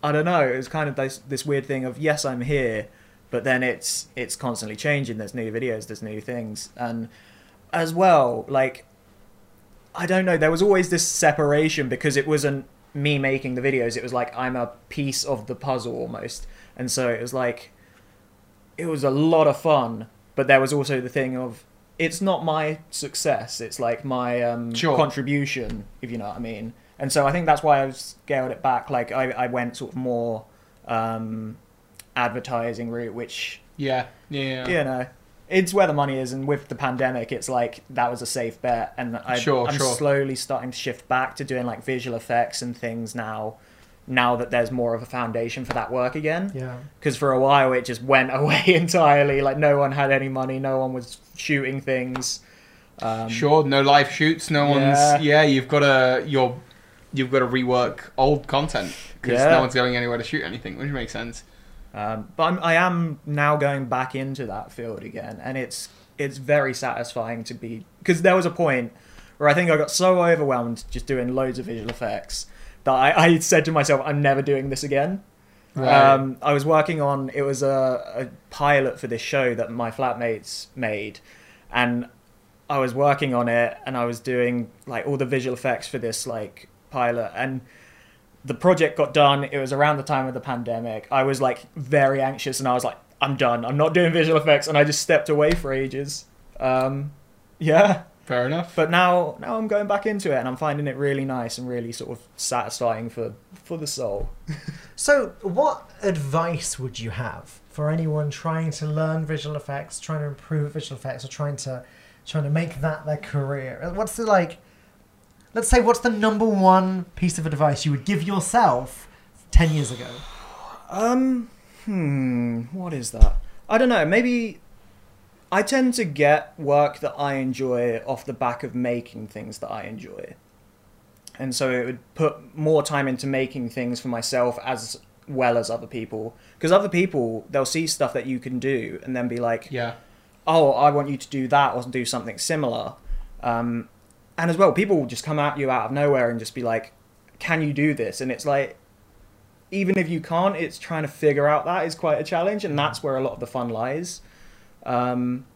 I don't know, it was kind of this this weird thing of yes, I'm here, but then it's it's constantly changing. There's new videos, there's new things, and as well, like I don't know. There was always this separation because it wasn't me making the videos. It was like I'm a piece of the puzzle almost, and so it was like it was a lot of fun. But there was also the thing of it's not my success. It's like my um, Sure. contribution, if you know what I mean. And so I think that's why I scaled it back. Like I, I went sort of more um, advertising route, which Yeah, yeah, you know, it's where the money is. And with the pandemic, it's like that was a safe bet. And I, Sure, I'm sure. slowly starting to shift back to doing like visual effects and things now. Now that there's more of a foundation for that work again, Yeah. because for a while it just went away entirely. Like no one had any money, no one was shooting things. Um, Sure, no live shoots, no Yeah. one's. Yeah, you've got to you're you've got to rework old content because Yeah. no one's going anywhere to shoot anything, which makes sense. Um, but I'm, I am now going back into that field again, and it's it's very satisfying to be because there was a point where I think I got so overwhelmed just doing loads of visual effects that I, I said to myself, I'm never doing this again. Um, I was working on it was a, a pilot for this show that my flatmates made, and I was working on it and I was doing like all the visual effects for this like pilot and the project got done. It was around the time of the pandemic. I was like very anxious and I was like, I'm done. I'm not doing visual effects and I just stepped away for ages. Um, yeah. Fair enough. But now now I'm going back into it and I'm finding it really nice and really sort of satisfying for for the soul. So, what advice would you have for anyone trying to learn visual effects, trying to improve visual effects, or trying to trying to make that their career? What's the like? Let's say, what's the number one piece of advice you would give yourself ten years ago? Um, hmm, what is that? I don't know. Maybe I tend to get work that I enjoy off the back of making things that I enjoy. And so it would put more time into making things for myself as well as other people. Because other people, they'll see stuff that you can do and then be like, Yeah. oh, I want you to do that or do something similar. Um, and as well, people will just come at you out of nowhere and just be like, can you do this? And it's like, even if you can't, it's trying to figure out that is quite a challenge, and that's where a lot of the fun lies. Um,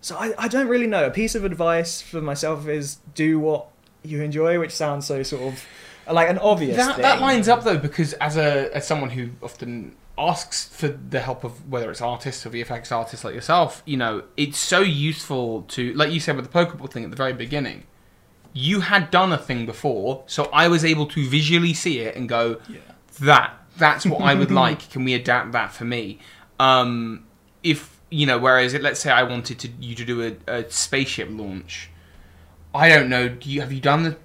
so I, I don't really know. A piece of advice for myself is do what you enjoy, which sounds so sort of like an obvious That, thing. that lines up though because as a as someone who often asks for the help of whether it's artists or VFX artists like yourself, you know, it's so useful to like you said with the Pokeball thing at the very beginning. You had done a thing before, so I was able to visually see it and go, that that's what I would like. Can we adapt that for me? Um, if you know, whereas it, let's say I wanted to you to do a, a spaceship launch, I don't know. Do you have you done the?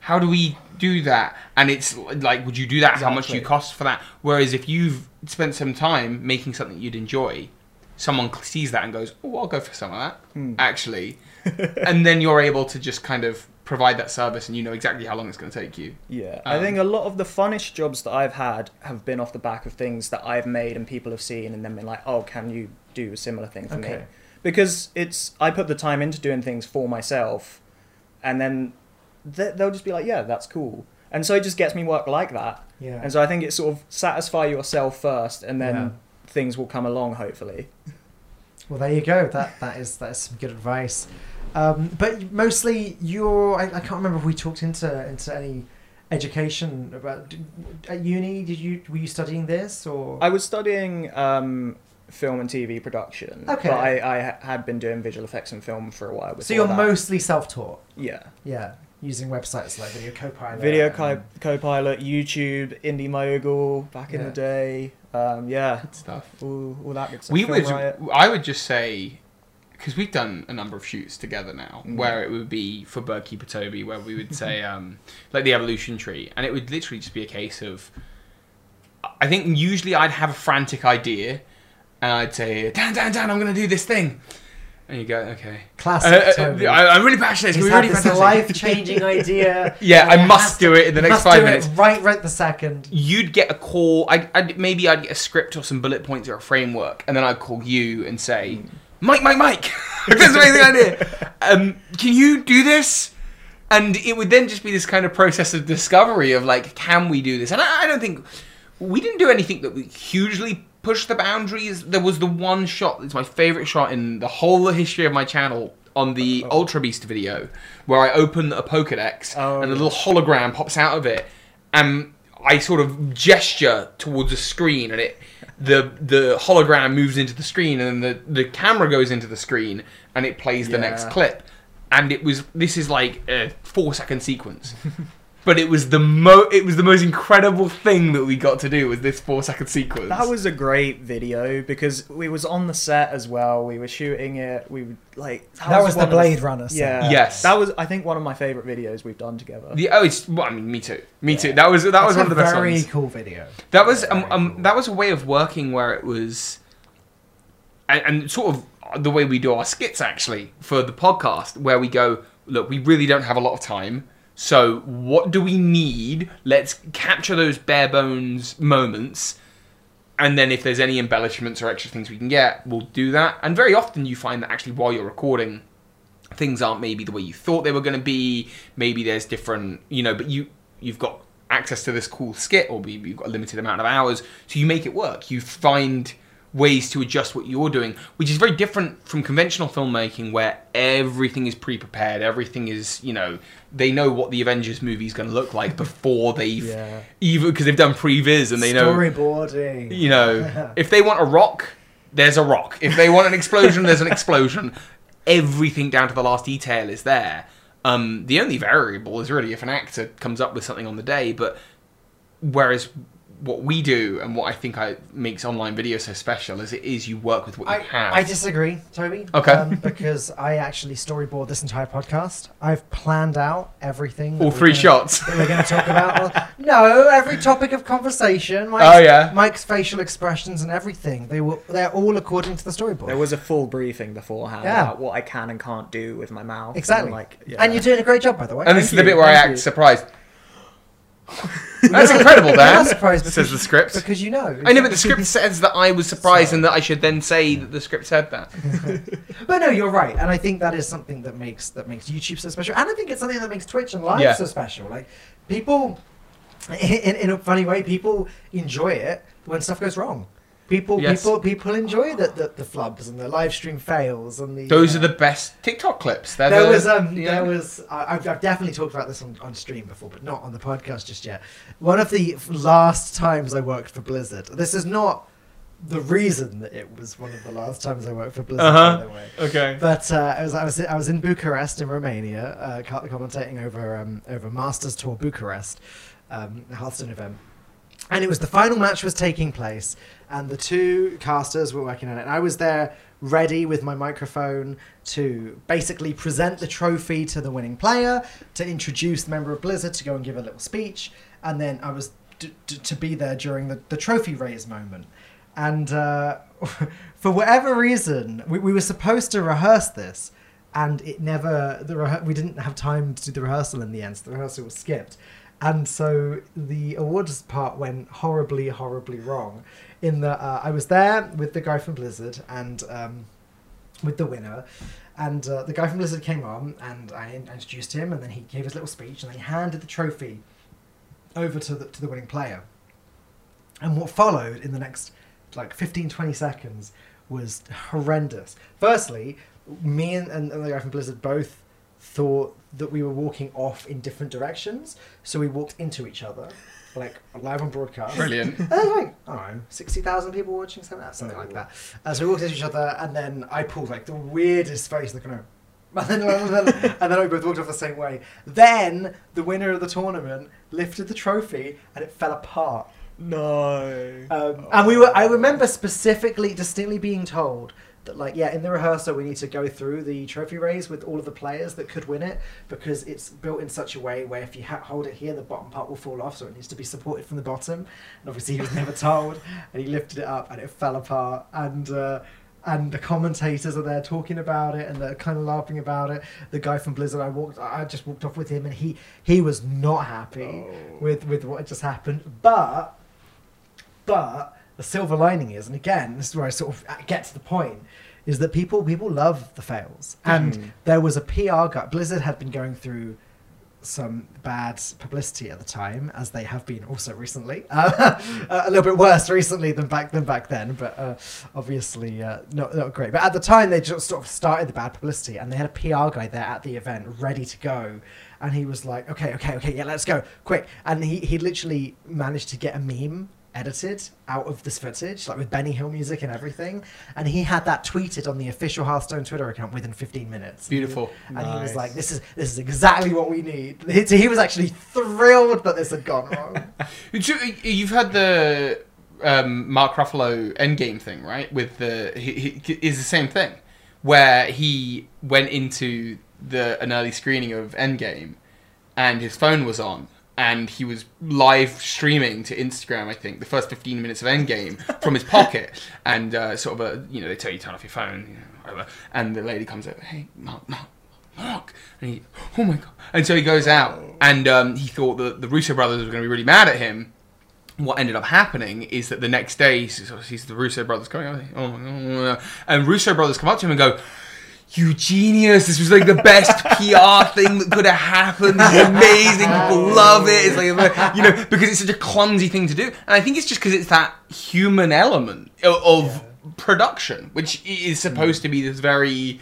How do we do that? And it's like, would you do that? How much do you cost for that? Whereas if you've spent some time making something you'd enjoy, someone sees that and goes, "Oh, I'll go for some of that." Hmm. Actually, and then you're able to just kind of provide that service, and you know exactly how long it's going to take you. Yeah, I Um, think a lot of the funnest jobs that I've had have been off the back of things that I've made and people have seen and then been like, "Oh, can you do a similar thing for me?" Okay. Because it's I put the time into doing things for myself, and then they- they'll just be like, "Yeah, that's cool," and so it just gets me work like that. Yeah. And so I think it's sort of satisfy yourself first, and then Yeah. things will come along. Hopefully. Well, there you go. That that is that is some good advice. Um, but mostly, you're. I, I can't remember if we talked into into any education about at uni. Did you were you studying this or? I was studying um, film and TV production. Okay. But I, I had been doing visual effects and film for a while. So you're that. mostly self-taught. yeah. Yeah, using websites like Video Copilot. Video and- co- Copilot, YouTube, Indie Mogul back in Yeah. the day. Um, yeah, stuff. all, all that good stuff. We Film would, Riot. I would just say, because we've done a number of shoots together now, Mm. where it would be for Birdkeeper Toby, where we would say, um, like the evolution tree, and it would literally just be a case of, I think usually I'd have a frantic idea, and I'd say, Dan, Dan, Dan, I'm going to do this thing. And you go, okay. Classic Uh, uh, Toby. I, I'm really passionate. It's He's going to be had really this fantastic. life-changing idea. Yeah, I must do it in the next five minutes. right, right the second. you'd get a call. I, I'd maybe I'd get a script or some bullet points or a framework, and then I'd call you and say, "Mike, Mike, Mike, this an amazing idea. Um, can you do this?" And it would then just be this kind of process of discovery of like, can we do this? And I, I don't think we didn't do anything that would hugely push the boundaries. There was the one shot. It's my favorite shot in the whole history of my channel. On the Ultra Beast video, where I open a Pokedex Oh, and a little hologram pops out of it, and I sort of gesture towards a screen, and it the the hologram moves into the screen, and then the the camera goes into the screen, and it plays the next Yeah. clip. And it was this is like a four second sequence, but it was the mo it was the most incredible thing that we got to do was this four second sequence. That was a great video because we was on the set as well. We were shooting it. We would like That was the one of Blade Runner set. Yeah. Yes. That was I think one of my favorite videos we've done together. the oh it's well, I mean me too me too that was that was That's one of a the best very ones. cool video. That was um, um cool. that was a way of working where it was, and, and sort of the way we do our skits actually for the podcast, where we go, look, we really don't have a lot of time. So what do we need? Let's capture those bare bones moments, and then if there's any embellishments or extra things we can get, we'll do that. And very often you find that actually while you're recording, things aren't maybe the way you thought they were going to be. Maybe there's different, you know, but you you've got access to this cool skit, or maybe you've got a limited amount of hours, so you make it work. You find ways to adjust what you're doing, which is very different from conventional filmmaking, where everything is pre-prepared. Everything is, you know, they know what the Avengers movie is going to look like before they've Yeah. even because they've done previs and they know Storyboarding. you know, if they want a rock, there's a rock. If they want an explosion, there's an explosion. Everything down to the last detail is there. Um, the only variable is really if an actor comes up with something on the day, but whereas what we do and what I think I makes online video so special is it is you work with what you I, have. I disagree, Toby. Okay. Um, because I actually storyboard this entire podcast. I've planned out everything. All three gonna- shots. That we're going to talk about. Well, no, every topic of conversation. Mike's, Oh, yeah. Mike's facial expressions and everything. They were. They're all according to the storyboard. There was a full briefing beforehand Yeah. about what I can and can't do with my mouth. and, exactly. like, yeah. And you're doing a great job, by the way. and this is the bit where I act you. surprised. That's incredible, I'm Dan. not surprised because Says the script. because you know. I know, but the script says that I was surprised and that I should then say that the script said that. But no, you're right, and I think that is something that makes that makes YouTube so special, and I think it's something that makes Twitch and Live Yeah. so special. Like people, in, in a funny way, people enjoy it when stuff goes wrong. People, Yes. people, people enjoy the, the the flubs and the live stream fails and the. Those uh, are the best TikTok clips. They're There the- was um there was I I've, I've definitely talked about this on, on stream before, but not on the podcast just yet. One of the last times I worked for Blizzard. This is not the reason that it was one of the last times I worked for Blizzard. Uh-huh. By the way. Okay. But uh, I was I was I was in Bucharest in Romania, uh, commentating over um, over Masters Tour Bucharest, um, Hearthstone event, and it was the final match was taking place, and the two casters were working on it. And I was there, ready with my microphone to basically present the trophy to the winning player, to introduce the member of Blizzard to go and give a little speech, and then I was d- d- to be there during the, the trophy raise moment. And uh, for whatever reason, we, we were supposed to rehearse this, and it never the rehe- we didn't have time to do the rehearsal in the end. So the rehearsal was skipped, and so the awards part went horribly, horribly wrong. In that uh, I was there with the guy from Blizzard and um, with the winner. And uh, the guy from Blizzard came on, and I introduced him, and then he gave his little speech, and then he handed the trophy over to the to the winning player. And what followed in the next like 15, 20 seconds was horrendous. Firstly, me and, and, and the guy from Blizzard both thought that we were walking off in different directions, so we walked into each other, like live on broadcast. Brilliant. And there's like, I don't know, 60,000 people watching, something, something like that. Uh, so we walked into each other, and then I pulled like the weirdest face, like, no. And then, and, then, and then we both walked off the same way. Then the winner of the tournament lifted the trophy, and it fell apart. No. Um, and we were, I remember specifically, distinctly being told that, like, yeah, in the rehearsal, we need to go through the trophy raise with all of the players that could win it because it's built in such a way where if you ha- hold it here, the bottom part will fall off, so it needs to be supported from the bottom. And obviously, he was never told, and he lifted it up, and it fell apart. And uh, and the commentators are there talking about it, and they're kind of laughing about it. The guy from Blizzard, I walked, I just walked off with him, and he he was not happy with with what had just happened, but. But the silver lining is, and again, this is where I sort of get to the point, is that people people love the fails. And there was a PR guy. Blizzard had been going through some bad publicity at the time, as they have been also recently. Uh, a little bit worse recently than back than back then, but uh, obviously uh, not not great. But at the time, they just sort of started the bad publicity, and they had a PR guy there at the event ready to go. And he was like, "Okay, okay, okay, yeah, let's go quick!" And he he literally managed to get a meme edited out of this footage, like with Benny Hill music and everything. And he had that tweeted on the official Hearthstone Twitter account within 15 minutes. Beautiful. And he was like, "This is this is exactly what we need." He, so he was actually thrilled that this had gone wrong. So, You've had the um, Mark Ruffalo Endgame thing, right? With the he, he is the same thing, where he went into the an early screening of Endgame, and his phone was on, and he was live streaming to Instagram. I think the first fifteen minutes of Endgame from his pocket, and uh, sort of a you know they tell you turn off your phone, you know, whatever, and the lady comes over, hey Mark, Mark. Mark, and he, oh my god! And so he goes out, and um, he thought that the Russo brothers were going to be really mad at him, what ended up happening is that the next day he sees the Russo brothers coming up, oh and Russo brothers come up to him and go, "You genius! This was like the best PR thing that could have happened. This is amazing. People oh. love it. It's like you know because it's such a clumsy thing to do, and I think it's just because it's that human element of, of production, which is mm. supposed to be this very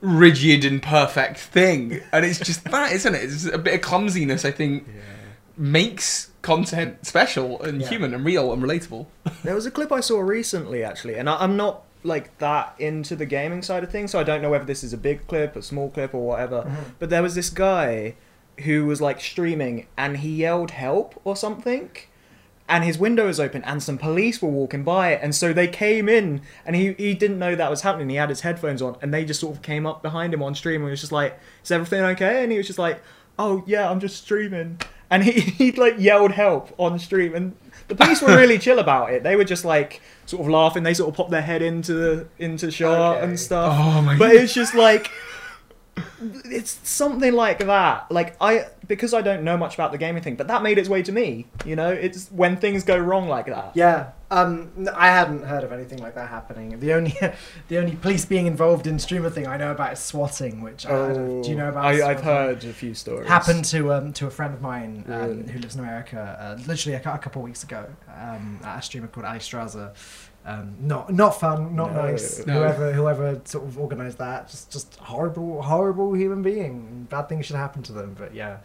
rigid and perfect thing, and it's just that, isn't it? It's a bit of clumsiness. I think makes content special and Yeah. human and real and relatable. There was a clip I saw recently, actually, and I, I'm not like that into the gaming side of things, so I don't know whether this is a big clip, a small clip, or whatever. Mm-hmm. But there was this guy who was like streaming, and he yelled "help" or something. And his window was open, and some police were walking by, and so they came in, and he, he didn't know that was happening. He had his headphones on, and they just sort of came up behind him on stream, and he was just like, "Is everything okay?" And he was just like, "Oh yeah, I'm just streaming." And he he like yelled help on stream, and the police were really chill about it. They were just like sort of laughing. They sort of pop their head into the into shot Okay. and stuff. Oh my But it's just like it's something like that. Like I because I don't know much about the gaming thing, but that made its way to me. You know, it's when things go wrong like that. Yeah, um, I hadn't heard of anything like that happening. The only, the only police being involved in streamer thing I know about is swatting, which I, I don't, do you know about? Oh, I, I've heard a few stories. Happened to um, to a friend of mine um, Really? who lives in America, uh, literally a, a couple of weeks ago, um, at a streamer called Ali Straza. Um, not not fun, not No. nice. No. Whoever whoever sort of organised that, just just horrible horrible human being. Bad things should happen to them. But yeah,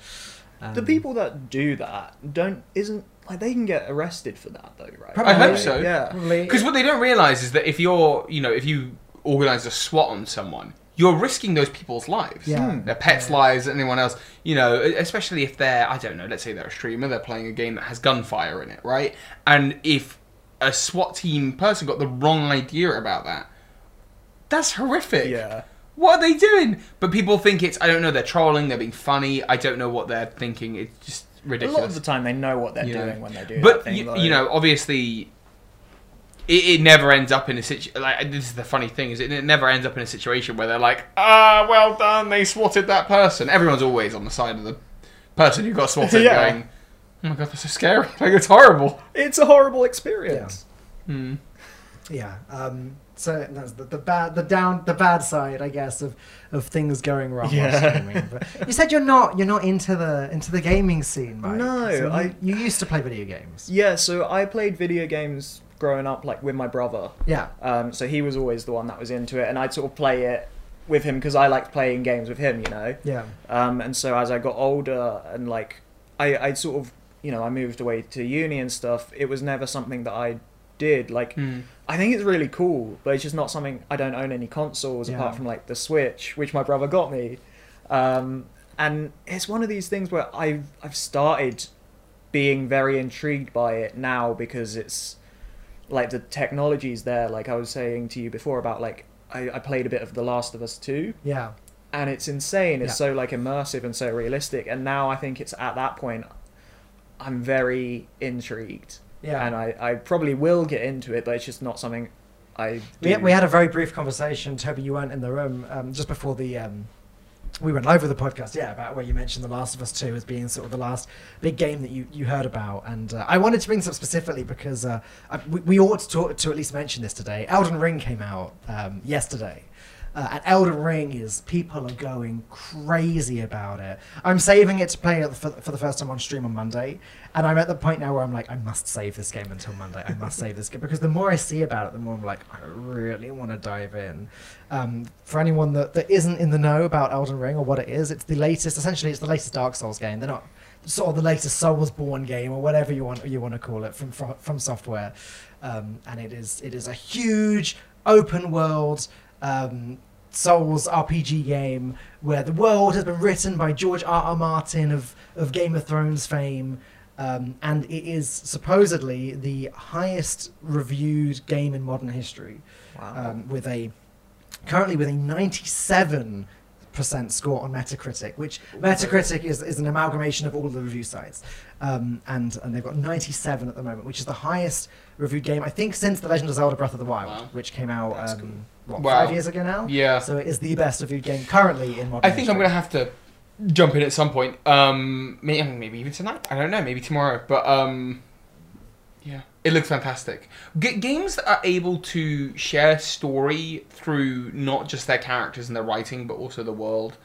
um, The people that do that don't isn't like they can get arrested for that though, right? Probably. I hope so. Yeah. Because what they don't realize is that if you're, you know, if you organize a SWAT on someone, you're risking those people's lives. Yeah. Hmm. Their pets' lives, anyone else. You know, especially if they're, I don't know, let's say they're a streamer, they're playing a game that has gunfire in it, right? And if a SWAT team person got the wrong idea about that, that's horrific. Yeah. What are they doing? But people think it's, I don't know, they're trolling, they're being funny. I don't know what they're thinking. It's just ridiculous. A lot of the time they know what they're know. doing when they do but that thing. you, though. you know, obviously, it, it never ends up in a situation. Like this is the funny thing is, it, it never ends up in a situation where they're like, "Ah, well done, they swatted that person." Everyone's always on the side of the person who got swatted, Yeah. going, "Oh my god, that's so scary! Like it's horrible." it's a horrible experience. Hmm. Yeah. Um, so that's the, the bad, the down, the bad side, I guess, of, of things going wrong. Yeah. But you said you're not, you're not into the into the gaming scene, Mike. No, So you, I- you used to play video games. Yeah, so I played video games growing up, like with my brother. Yeah. Um, so he was always the one that was into it, and I'd sort of play it with him because I liked playing games with him, you know. Yeah. Um, and so as I got older and like I, I sort of you know I moved away to uni and stuff. It was never something that I did. Like Hmm. I think it's really cool, but it's just not something. I don't own any consoles Yeah. apart from like the Switch, which my brother got me. Um, and it's one of these things where I've I've started being very intrigued by it now because it's like the technology's there. Like I was saying to you before about like I, I played a bit of The Last of Us Two Yeah. and it's insane. It's Yeah. so like immersive and so realistic. And now I think it's at that point, I'm very intrigued. Yeah. And I, I probably will get into it, but it's just not something I. We, we had a very brief conversation. Toby, you weren't in the room um, just before the. Um, we went live with the podcast, yeah, about where you mentioned The Last of Us 2 as being sort of the last big game that you, you heard about. And uh, I wanted to bring this up specifically because uh, I, we, we ought to, talk, to at least mention this today. Elden Ring came out um, yesterday. Uh, and Elden Ring is people are going crazy about it. I'm saving it to play it for, for the first time on stream on Monday, and I'm at the point now where I'm like, I must save this game until Monday. I must save this game because the more I see about it, the more I'm like, I really want to dive in. Um, for anyone that, that isn't in the know about Elden Ring or what it is, it's the latest. Essentially, it's the latest Dark Souls game. They're not sort of the latest Soulsborne game or whatever you want you want to call it from from, FromSoftware, um, and it is it is a huge open world. Um, Souls RPG game where the world has been written by George R. R. Martin of, of Game of Thrones fame, um, and it is supposedly the highest reviewed game in modern history, Wow. um, with a currently with a 97 percent score on Metacritic, which Metacritic is, is an amalgamation of all the review sites, um, and and they've got 97 at the moment, which is the highest reviewed game I think since The Legend of Zelda: Breath of the Wild, Wow. which came out um, cool. What, Wow. five years ago now. Yeah. So it is the best of reviewed game currently in modern. I think I'm gonna have to jump in at some point. Um, maybe, maybe even tonight. I don't know. Maybe tomorrow. But um, yeah, it looks fantastic. G- games that are able to share story through not just their characters and their writing, but also the world,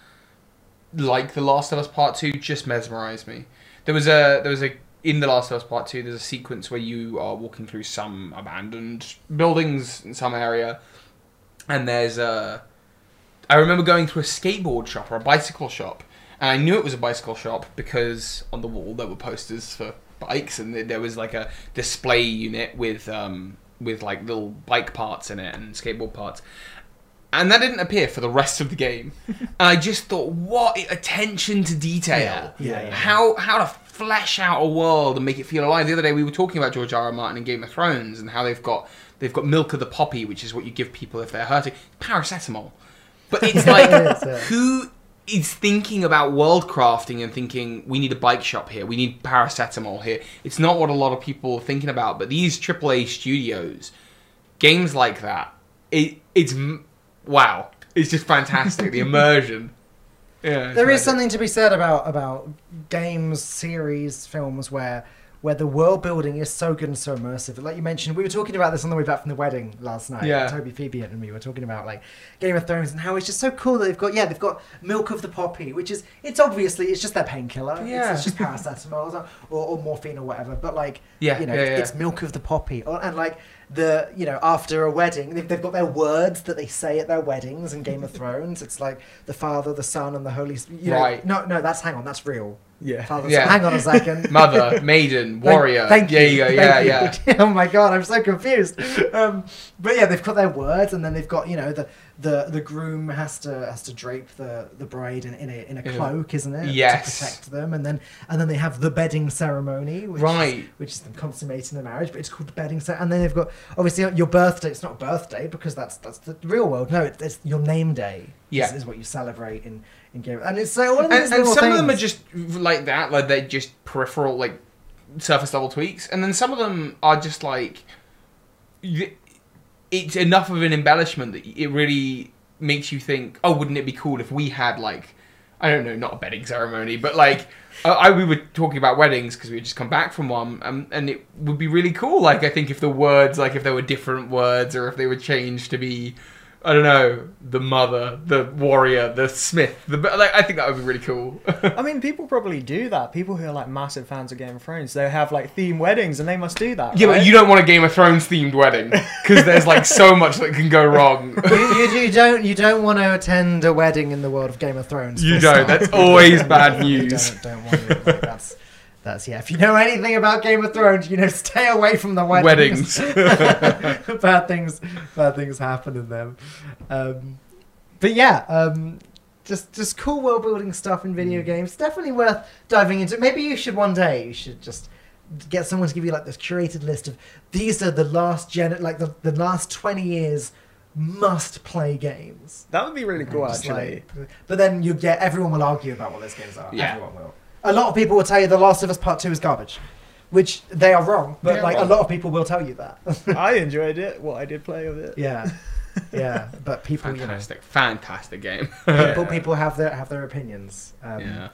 like The Last of Us Part Two, just mesmerized me. There was a there was a in The Last of Us Part Two. There's a sequence where you are walking through some abandoned buildings in some area, and there's a I remember going to a skateboard shop or a bicycle shop, and I knew it was a bicycle shop because on the wall there were posters for bikes, and there was like a display unit with um, with like little bike parts in it and skateboard parts. And that didn't appear for the rest of the game. and I just thought, what attention to detail! Yeah, yeah, yeah. How how to flesh out a world and make it feel alive. The other day we were talking about George R. R. Martin and Game of Thrones and how they've got they've got milk of the poppy, which is what you give people if they're hurting. Paracetamol. But it's like It is, yeah. who is thinking about world crafting and thinking we need a bike shop here, we need paracetamol here. It's not what a lot of people are thinking about. But these AAA studios, games like that, it it's wow, it's just fantastic. the immersion. Yeah, There is something to be said about about games, series, films where where the world building is so good and so immersive. Like you mentioned, we were talking about this on the way back from the wedding last night. Yeah. Toby, Phoebe, and me were talking about like Game of Thrones and how it's just so cool that they've got yeah they've got milk of the poppy, which is it's obviously it's just their painkiller. Yeah. it's, just paracetamol or, or, or morphine or whatever. But like Yeah, you know, yeah, it's, yeah. it's milk of the poppy, or, and like the you know after a wedding they've, they've got their words that they say at their weddings in Game of Thrones. It's like the Father, the Son, and the Holy. Sp- You know, Right. No, no, that's hang on, that's real. Yeah. Father, Yeah. Son. Hang on a second. Mother, maiden, warrior. Thank, yeah, you. yeah, yeah, yeah. oh my god, I'm so confused. Um, but yeah, they've got their words, and then they've got you know the the the groom has to has to drape the the bride in, in a in a cloak, isn't it? Yes. To protect them, and then and then they have the bedding ceremony, which Right. is, which is them consummating the marriage, but it's called the bedding ceremony. And then they've got obviously your birthday. It's not a birthday because that's that's the real world. No, it's, it's your name day. Yeah. is, is what you celebrate in in game. And it's so all of and, these and little some of them are just like that, like they're just peripheral, like surface level tweaks, and then some of them are just like it's enough of an embellishment that it really makes you think, oh, wouldn't it be cool if we had like I don't know, not a wedding ceremony, but like I, I we were talking about weddings because we had just come back from one, um, and it would be really cool. Like I think if the words, like if there were different words, or if they were changed to be I don't know, the mother, the warrior, the smith. The like, I think that would be really cool. I mean, people probably do that. People who are like massive fans of Game of Thrones, they have like theme weddings, and they must do that. yeah, right? but you don't want a Game of Thrones themed wedding because there's like so much that can go wrong. you, you, you don't you don't want to attend a wedding in the world of Game of Thrones. You don't. stop. That's always bad You news. don't, don't want to. Like, that's that's yeah. If you know anything about Game of Thrones, you know stay away from the weddings. Weddings. bad things bad things happen in them. Um, but yeah, um, just just cool world building stuff in Mm. video games. Definitely worth diving into. Maybe you should one day. You should just get someone to give you like this curated list of these are the last gen like the, the last 20 years must play games that would be really cool, actually. like- but then you get everyone will argue about what those games are. Yeah. Everyone will. A lot of people will tell you The Last of Us Part Two is garbage, which they are wrong. But They're like wrong. a lot of people will tell you that. I enjoyed it. What I did play of it. yeah, yeah. But people, you know, fantastic, fantastic game. people, people have their have their opinions. Um, yeah.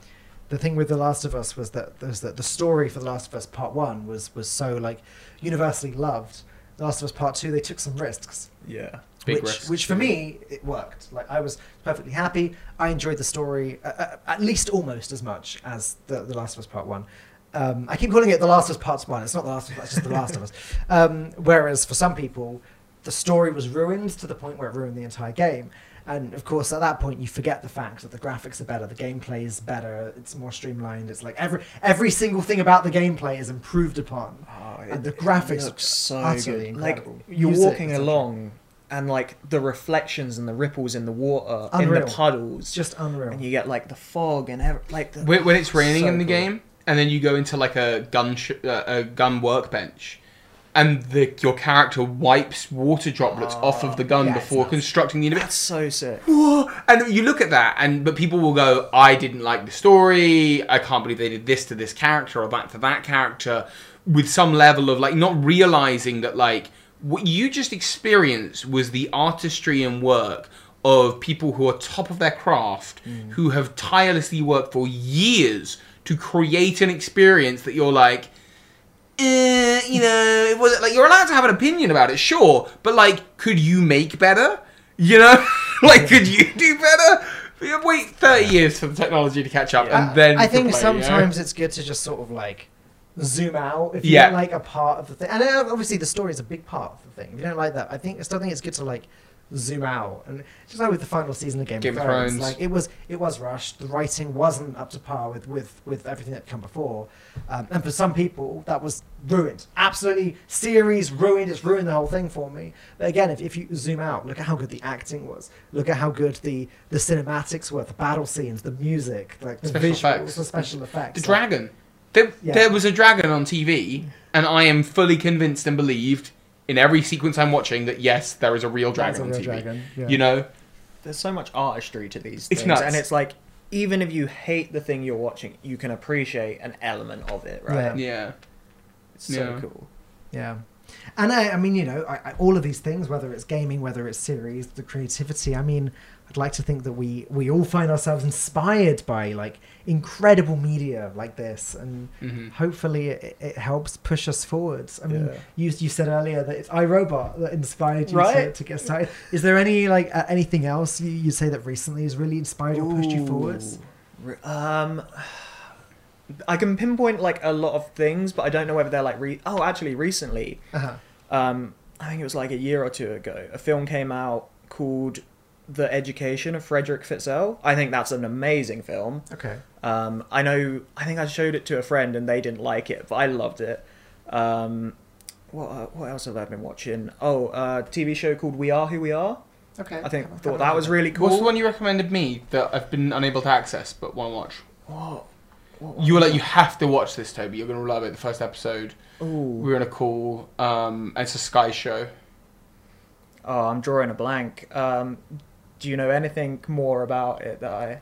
The thing with The Last of Us was that was that the story for The Last of Us Part One was was so like universally loved. The Last of Us Part Two, they took some risks. Yeah. Big which, risks, which for me it worked. Like I was perfectly happy. I enjoyed the story uh, uh, at least almost as much as the, the Last of Us Part One. Um, I keep calling it The Last of Us Part One. It's not The Last of Us. It's just The Last of Us. Um, whereas for some people, the story was ruined to the point where it ruined the entire game. And of course, at that point, you forget the fact that the graphics are better, the gameplay is better, it's more streamlined. It's like every every single thing about the gameplay is improved upon. Oh, And the graphics looks so utterly good. Like you're Music, walking etc. along, and like the reflections and the ripples in the water, in the puddles, just unreal. and you get like the fog and ev- like the, when, when it's raining So in the cool. game, and then you go into like a gun sh- uh, a gun workbench, and the your character wipes water droplets off of the gun yeah, before constructing the enemy. That's so sick. Whoa! And you look at that, and but people will go, "I didn't like the story. I can't believe they did this to this character or that to that character," with some level of like not realizing that like what you just experienced was the artistry and work of people who are top of their craft, who have tirelessly worked for years to create an experience that you're like. Eh, you know, it was like you're allowed to have an opinion about it, sure, but like, could you make better? You know, like, could you do better? Wait thirty years for the technology to catch up, Yeah. and then I think play, sometimes You know? it's good to just sort of like zoom out if you Yeah. don't like a part of the thing. And uh, obviously the story is a big part of the thing. If you don't like that, I think I still think it's good to like zoom out. And just like with the final season of Game, Game of of Thrones, Thrones. like it was it was rushed. The writing wasn't up to par with with with everything that come before. Um, and for some people, that was ruined. Absolutely, series ruined. It's ruined the whole thing for me. But again, if, if you zoom out, look at how good the acting was. Look at how good the the cinematics were, the battle scenes, the music, like the Special visuals, effects. the special effects. the like- dragon. There, Yeah. there was a dragon on TV, and I am fully convinced and believed in every sequence I'm watching that yes, there is a real dragon a on real TV. dragon, yeah. You know, There's so much artistry to these It's things, nuts. and it's like even if you hate the thing you're watching, you can appreciate an element of it, right? Yeah. yeah. It's so Yeah. cool. Yeah. And I, I mean, you know, I, I, all of these things, whether it's gaming, whether it's series, the creativity. I mean, I'd like to think that we we all find ourselves inspired by like incredible media like this, and Mhm. hopefully it, it helps push us forwards. I mean, Yeah. you you said earlier that it's iRobot that inspired you to, Right. to get started. Is there any like uh, anything else you, you say that recently has really inspired you or pushed you forwards? Um, I can pinpoint like a lot of things, but I don't know whether they're like re. Oh, actually, recently, Uh-huh. um, I think it was like a year or two ago, a film came out called The Education of Fredrick Fitzell. I think that's an amazing film. Okay. Um, I know. I think I showed it to a friend and they didn't like it, but I loved it. Um, what uh, what else have I been watching? Oh, uh, TV show called We Are Who We Are. Okay. I think Haven't- thought that was really cool. What's the one you recommended me that I've been unable to access but want to watch? What? What You were like, you have to watch this, Toby. You're going to love it. The first episode, Ooh. we were in a call. Um, and it's a Sky show. Oh, I'm drawing a blank. Um, do you know anything more about it that I?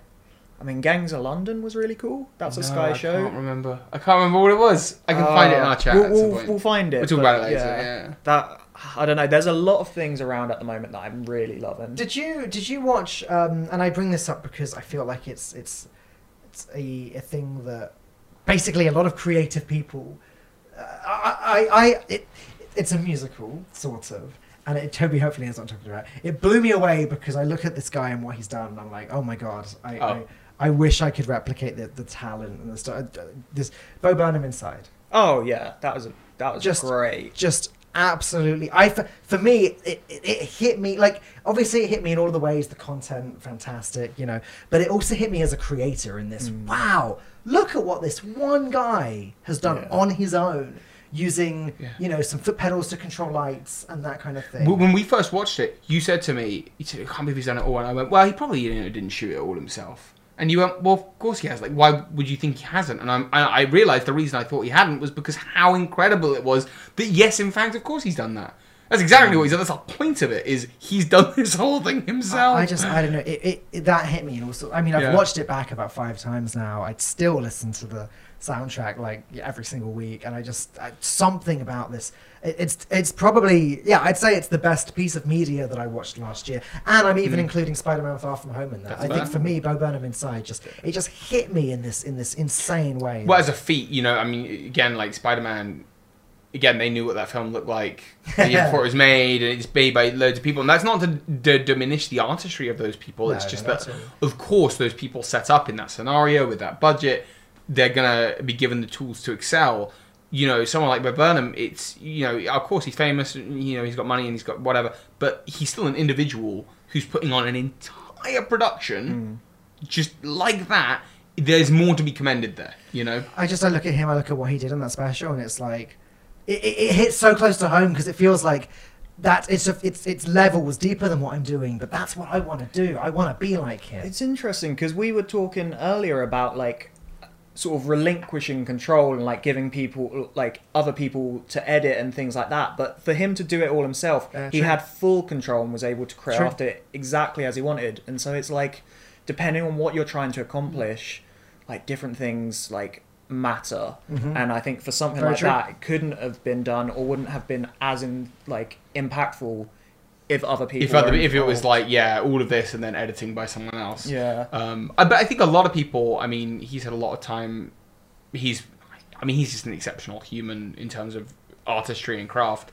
I mean, Gangs of London was really cool. That's a No, Sky I show. I can't remember. I can't remember what it was. I can find it in Uh, our chat We'll, at some we'll, point. we'll find it. We'll talk about it later. Yeah. That I don't know. There's a lot of things around at the moment that I'm really loving. Did you did you watch? Um, and I bring this up because I feel like it's it's it's a, a thing that basically a lot of creative people. Uh, I I, I it, it's a musical sort of, and it, Toby hopefully is not talking about. It It blew me away because I look at this guy and what he's done, and I'm like, oh my god, I, Oh. I, I wish I could replicate the, the talent and the stuff. Uh, this Bo Burnham inside, Oh yeah, that was a, that was Just- great. just absolutely. I for, for me, it, it, it hit me like obviously it hit me in all the ways. The content, fantastic, you know, but it also hit me as a creator in this. Mm. Wow, look at what this one guy has done Yeah. on his own. Using, Yeah. you know, some foot pedals to control lights and that kind of thing. When we first watched it, you said to me, "You said, I can't believe he's done it all," and I went, "Well, he probably you know, didn't shoot it all himself." And you went, "Well, of course he has. Like, why would you think he hasn't?" And I'm, I, I realized the reason I thought he hadn't was because how incredible it was that yes, in fact, of course he's done that. That's exactly what he's done. That's the point of it. Is he's done this whole thing himself? I, I just, I don't know. It, it, it that hit me, and also, I mean, I've Yeah. watched it back about five times now. I'd still listen to the soundtrack like every single week, and I just I, something about this. It, it's, it's probably, yeah, I'd say it's the best piece of media that I watched last year, and I'm even mm. including Spider-Man: Far From Home in that. That's I think for me, Bo Burnham Inside just, it just hit me in this, in this insane way. Well, as a feat, you know, I mean, again, like Spider Man, again, they knew what that film looked like the year before it was made, and it's made by loads of people. And that's not to d- diminish the artistry of those people. No, it's just no, that, of course, those people set up in that scenario with that budget, they're gonna be given the tools to excel. You know, someone like Bo Burnham, it's you know, of course he's famous. You know, he's got money and he's got whatever, but he's still an individual who's putting on an entire production hmm. just like that. There's more to be commended there. You know. I just I look at him, I look at what he did in that special, and it's like it, it, it hits so close to home because it feels like that it's a, it's it's levels deeper than what I'm doing, but that's what I want to do. I want to be like him. It's interesting because we were talking earlier about like sort of relinquishing control and like giving people like other people to edit and things like that. But for him to do it all himself, Yeah, he had full control and was able to True. craft it exactly as he wanted. And so it's like depending on what you're trying to accomplish, like different things like matter. And I think for something Mm-hmm. Very like true. that, it couldn't have been done or wouldn't have been as in like impactful if other people. if other, if it was like yeah all of this and then editing by someone else Yeah. um I, but i think a lot of people i mean he's had a lot of time he's i mean he's just an exceptional human in terms of artistry and craft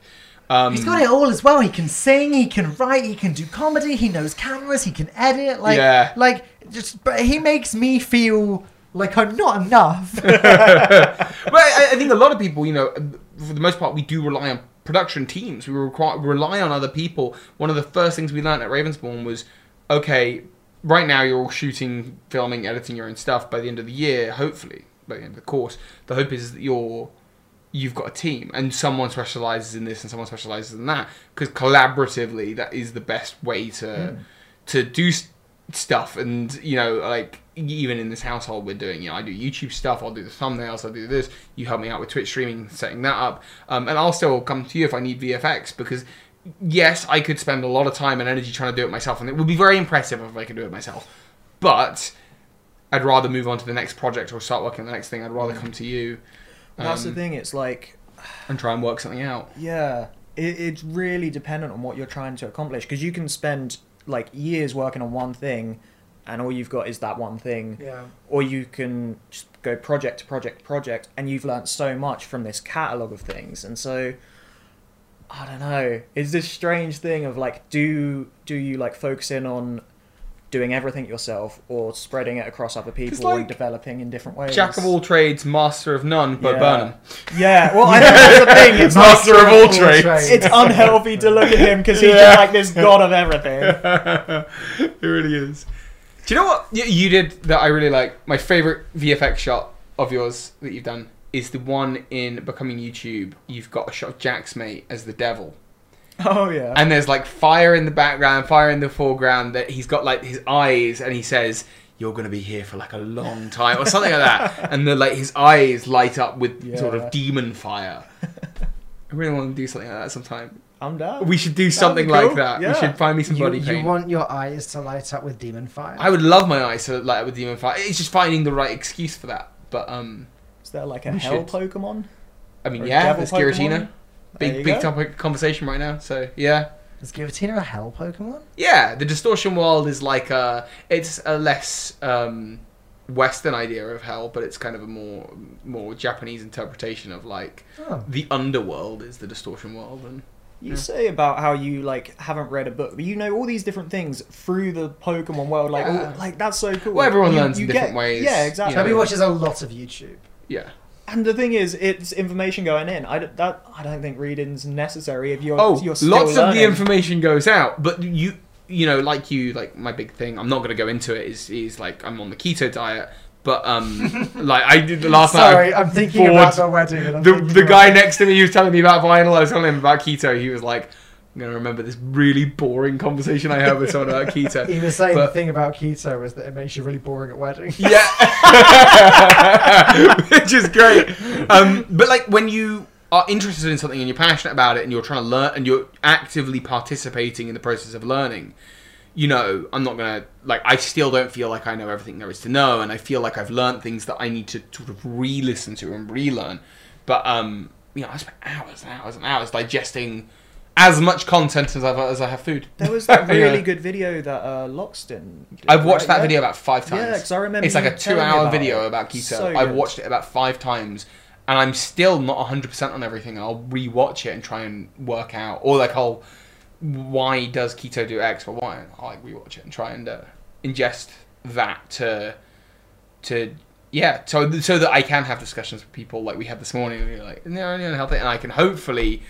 um He's got it all as well. He can sing, he can write, he can do comedy, he knows cameras, he can edit. Like, Yeah. like just, but he makes me feel like I'm not enough. but I, I think a lot of people, you know, for the most part, we do rely on production teams. We require, rely on other people. One of the first things we learned at Ravensbourne was, okay, right now you're all shooting, filming, editing your own stuff. By the end of the year, hopefully, by the end of the course, the hope is that you're you've got a team and someone specializes in this and someone specializes in that because collaboratively that is the best way to hmm. to do s- stuff and you know like even in this household we're doing you know i do youtube stuff i'll do the thumbnails i'll do this you help me out with twitch streaming setting that up. Um, and i'll still come to you if i need vfx because yes i could spend a lot of time and energy trying to do it myself and it would be very impressive if i could do it myself. But i'd rather move on to the next project or start working on the next thing. I'd rather come to you That's the um, thing. It's like and try and work something out. Yeah, it, it's really dependent on what you're trying to accomplish because you can spend like years working on one thing, and all you've got is that one thing. Yeah. Or you can just go project to project to project, and you've learnt so much from this catalog of things. And so, I don't know. Is this strange thing of like, do do you like focus in on doing everything yourself or spreading it across other people like, and developing in different ways? jack of all trades master of none but Yeah. Burnham Yeah, well, I think that's the thing. It's master of all all trades trades. it's unhealthy to look at him because he's Yeah. just like this god of everything. it really is. Do you know what you, you did that I really like? My favorite VFX shot of yours that you've done is the one in Becoming YouTube. You've got a shot of Jack's mate as the devil. Oh yeah. And there's like fire in the background, fire in the foreground, that he's got like his eyes and he says, You're gonna be here for like a long time or something like that. And then like his eyes light up with sort of demon fire. I really want to do something like that sometime. I'm down. We should do something cool. like that. Yeah. We should find me some you, body you want your eyes to light up with demon fire? I would love my eyes to light up with demon fire. It's just finding the right excuse for that. But um, Is there like a hell should. Pokemon? I mean, Or yeah, devil there's Pokemon? Giratina. Big you big go. topic of conversation right now. So yeah, Is Giratina a hell Pokemon? yeah. The distortion world is like a. It's a less um, Western idea of hell, but it's kind of a more more Japanese interpretation of like Oh. the underworld is the distortion world, and You say about how you like haven't read a book, but you know all these different things through the Pokemon world. Like, Yeah. all, like that's so cool. Well, everyone You- learns in you different get- ways, Yeah, exactly. know. Toby watches a lot of YouTube. Yeah. And the thing is, it's information going in. I don't, that I don't think reading's necessary if you're Oh, you're still lots of the information goes out, but you you know, like you, like my big thing. I'm not going to go into it. Is is like I'm on the keto diet, but um, like I did the last night. Sorry, I'm thinking bored about the wedding. And I'm the the guy next to me, he was telling me about vinyl. I was telling him about keto. He was like, "I'm gonna remember this really boring conversation I had with someone about keto." He was saying But- the thing about keto is that it makes you really boring at weddings. Yeah, which is great. Um, but like when you are interested in something and you're passionate about it and you're trying to learn and you're actively participating in the process of learning, you know, I'm not gonna like. I still don't feel like I know everything there is to know, and I feel like I've learned things that I need to sort of re-listen to and relearn. But um, you know, I spent hours and hours and hours digesting as much content as I've as I have food. There was that really Yeah. good video that uh, Loxton. did, I've watched right? that Yeah. video about five times. Yeah, because I remember It's like a two-hour about video about keto. So I've watched it about five times, and I'm still not 100 percent on everything. I'll rewatch it and try and work out, or like I'll why does keto do X or Y? I'll like rewatch it and try and uh, ingest that to to yeah, so so that I can have discussions with people like we had this morning. And you're like, no, no, healthy, and I can hopefully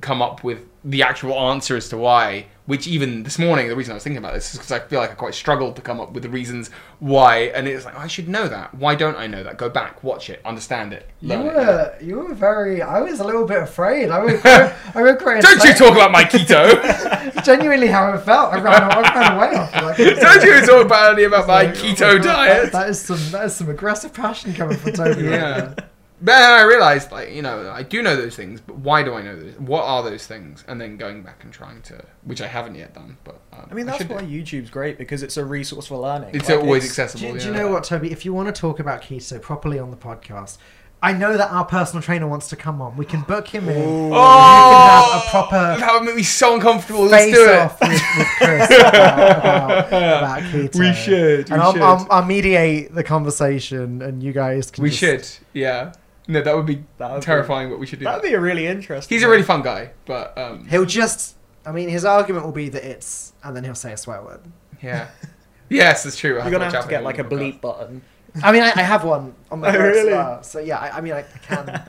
come up with the actual answer as to why. Which even this morning, the reason I was thinking about this is because I feel like I quite struggled to come up with the reasons why, and it's like I should know that. Why don't I know that? Go back, watch it, understand it, You learn it. were, you were very. I was a little bit afraid. I was, I regret. Don't you talk about my keto? Genuinely, how it felt. I ran, I ran away after like. don't you talk about any about my Like, oh keto God, diet? That, that is some. That is some aggressive passion coming from Toby. Yeah. there. But I realized, like, you know, I do know those things, but why do I know those? What are those things? And then going back and trying to, which I haven't yet done, but um, I mean, that's why YouTube's great because it's a resource for learning. it's Like, always it's- accessible. Do, do you know what, Toby? If you want to talk about keto properly on the podcast, I know that our personal trainer wants to come on. We can book him in. Oh, you can have a proper that would make me so uncomfortable. Let's face do it. off with, with Chris about, about, about keto. We should, we and I'll, should. I'll, I'll mediate the conversation, and you guys can. We just- should, yeah. No, that would be That would be- terrifying, but we should do That'd be a really interesting. He's a really fun guy, but um, He'll just. I mean, his argument will be that it's, and then he'll say a swear word. yeah. yes, it's true. I You're gonna watch have out to for get him like a on the podcast. bleep button. I mean, I, I have one on my Oh, notes really? well. So yeah, I, I mean, I, I can,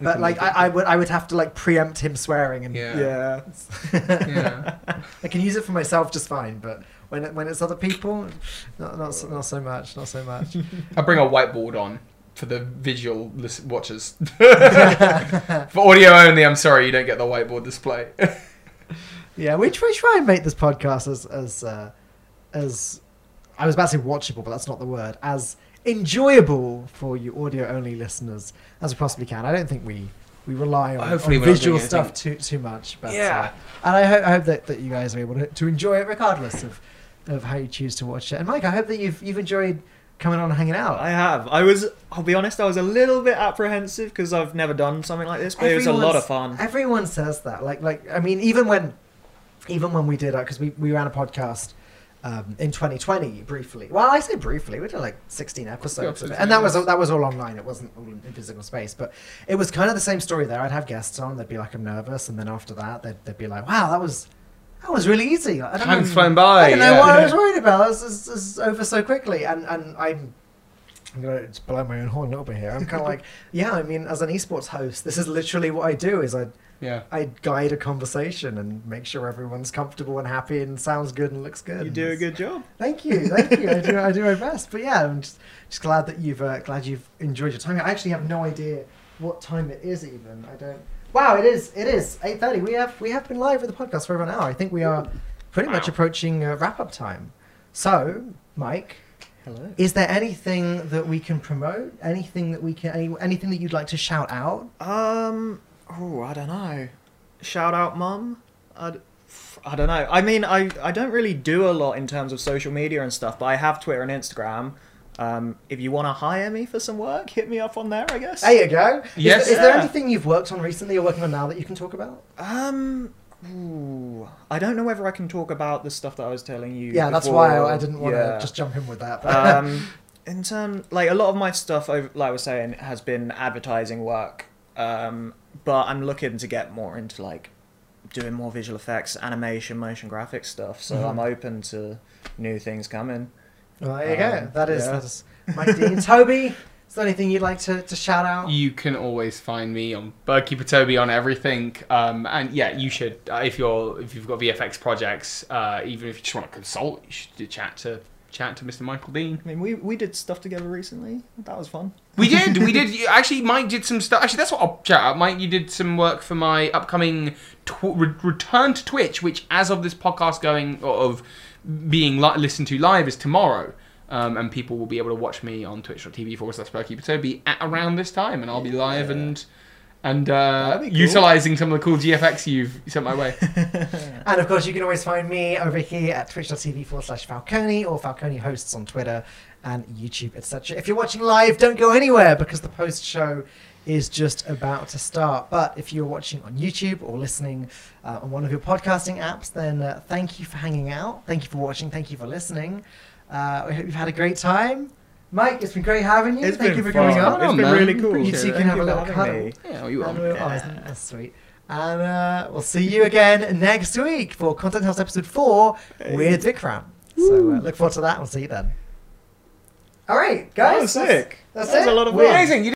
but like, I, I would, I would have to like preempt him swearing, and Yeah. Yeah. Yeah. I can use it for myself just fine. But when it, when it's other people, not not so, not so much, not so much. I bring a whiteboard on for the visual lis- watchers. for audio only, I'm sorry you don't get the whiteboard display. Yeah, we try, try and make this podcast as as uh, as I was about to say watchable, but that's not the word. As enjoyable for you audio only listeners as we possibly can. I don't think we we rely on, Hopefully on visual stuff too too much. But, Yeah. uh, and I, ho- I hope that, that you guys are able to, to enjoy it regardless of of how you choose to watch it. And Mike, I hope that you've you've enjoyed coming on and hanging out. I have. I was. I'll be honest. I was a little bit apprehensive because I've never done something like this, but it was a lot of fun. Everyone says that. Like, like I mean, even when, even when we did, because we we ran a podcast um, in 2020 briefly. Well, I say briefly. We did like 16 episodes, of it. and that was that was all online. It wasn't all in physical space, but it was kind of the same story there. I'd have guests on. They'd be like, "I'm nervous," and then after that, they'd, they'd be like, "Wow, that was." That was really easy. I don't Time's know- flown by, I don't know yeah. what I was worried about. This is, this is over so quickly, and and I'm I'm gonna just blow my own horn a little bit here. I'm kind of like, yeah. I mean, as an esports host, this is literally what I do. Is I yeah. I guide a conversation and make sure everyone's comfortable and happy and sounds good and looks good. You do a good job. Thank you, thank you. I do I do my best. But yeah, I'm just just glad that you've uh, glad you've enjoyed your time. I actually have no idea what time it is. Even I don't. Wow, it is it is eight thirty. We have we have been live with the podcast for over an hour. I think we are pretty much approaching uh, wrap up time. So, Mike. Hello. Is there anything that we can promote? Anything that we can? Any, anything that you'd like to shout out? Um. Oh, I don't know. Shout out, mum. i don't know. I mean, I I don't really do a lot in terms of social media and stuff, but I have Twitter and Instagram. Um, if you want to hire me for some work, hit me up on there. I guess. There you go. Is, Yes. is there Yeah. anything you've worked on recently or working on now that you can talk about? Um. Ooh, I don't know whether I can talk about the stuff that I was telling you. Yeah, that's why I, I didn't want Yeah. to just jump in with that. But um, in terms, like a lot of my stuff, like I was saying, has been advertising work. Um, but I'm looking to get more into like doing more visual effects, animation, motion graphics stuff. So Mhm. I'm open to new things coming. Well, there you go. Um, That is yeah. that is Mike Dean. Toby, is there anything you'd like to, to shout out? You can always find me on Birdkeeper Toby on everything, um, and yeah, you should uh, if you're if you've got VFX projects, uh, even if you just want to consult, you should chat to chat to Mr. Michael Dean. I mean, we we did stuff together recently. That was fun. We did, we did. you- Actually, Mike did some stuff. Actually, that's what I'll chat out. Mike, you did some work for my upcoming tw- re- return to Twitch, which, as of this podcast going or of being li- listened to live, is tomorrow. Um, and people will be able to watch me on twitch.tv forward slash Birdkeeper Toby at around this time, and I'll be live and and uh, cool. utilizing some of the cool GFX you've sent my way. And of course, you can always find me over here at twitch.tv forward slash Falcone or Falcone hosts on Twitter and YouTube, etc. If you're watching live, don't go anywhere because the post show is just about to start. But if you're watching on YouTube or listening uh, on one of your podcasting apps, then uh, thank you for hanging out. Thank you for watching. Thank you for listening. Uh, I hope you've had a great time. Mike, it's been great having you. It's thank you for fun. coming up. It's on, been man. really cool. You two Appreciate can have a little cuddle. me. Yeah, you are. we'll- oh, that's sweet. And uh, we'll see you again next week for Content House episode 4 with Vikram. So uh, look forward to that. We'll see you then. All right, guys. That was sick. That's that was it. a lot of We're- fun. Amazing. You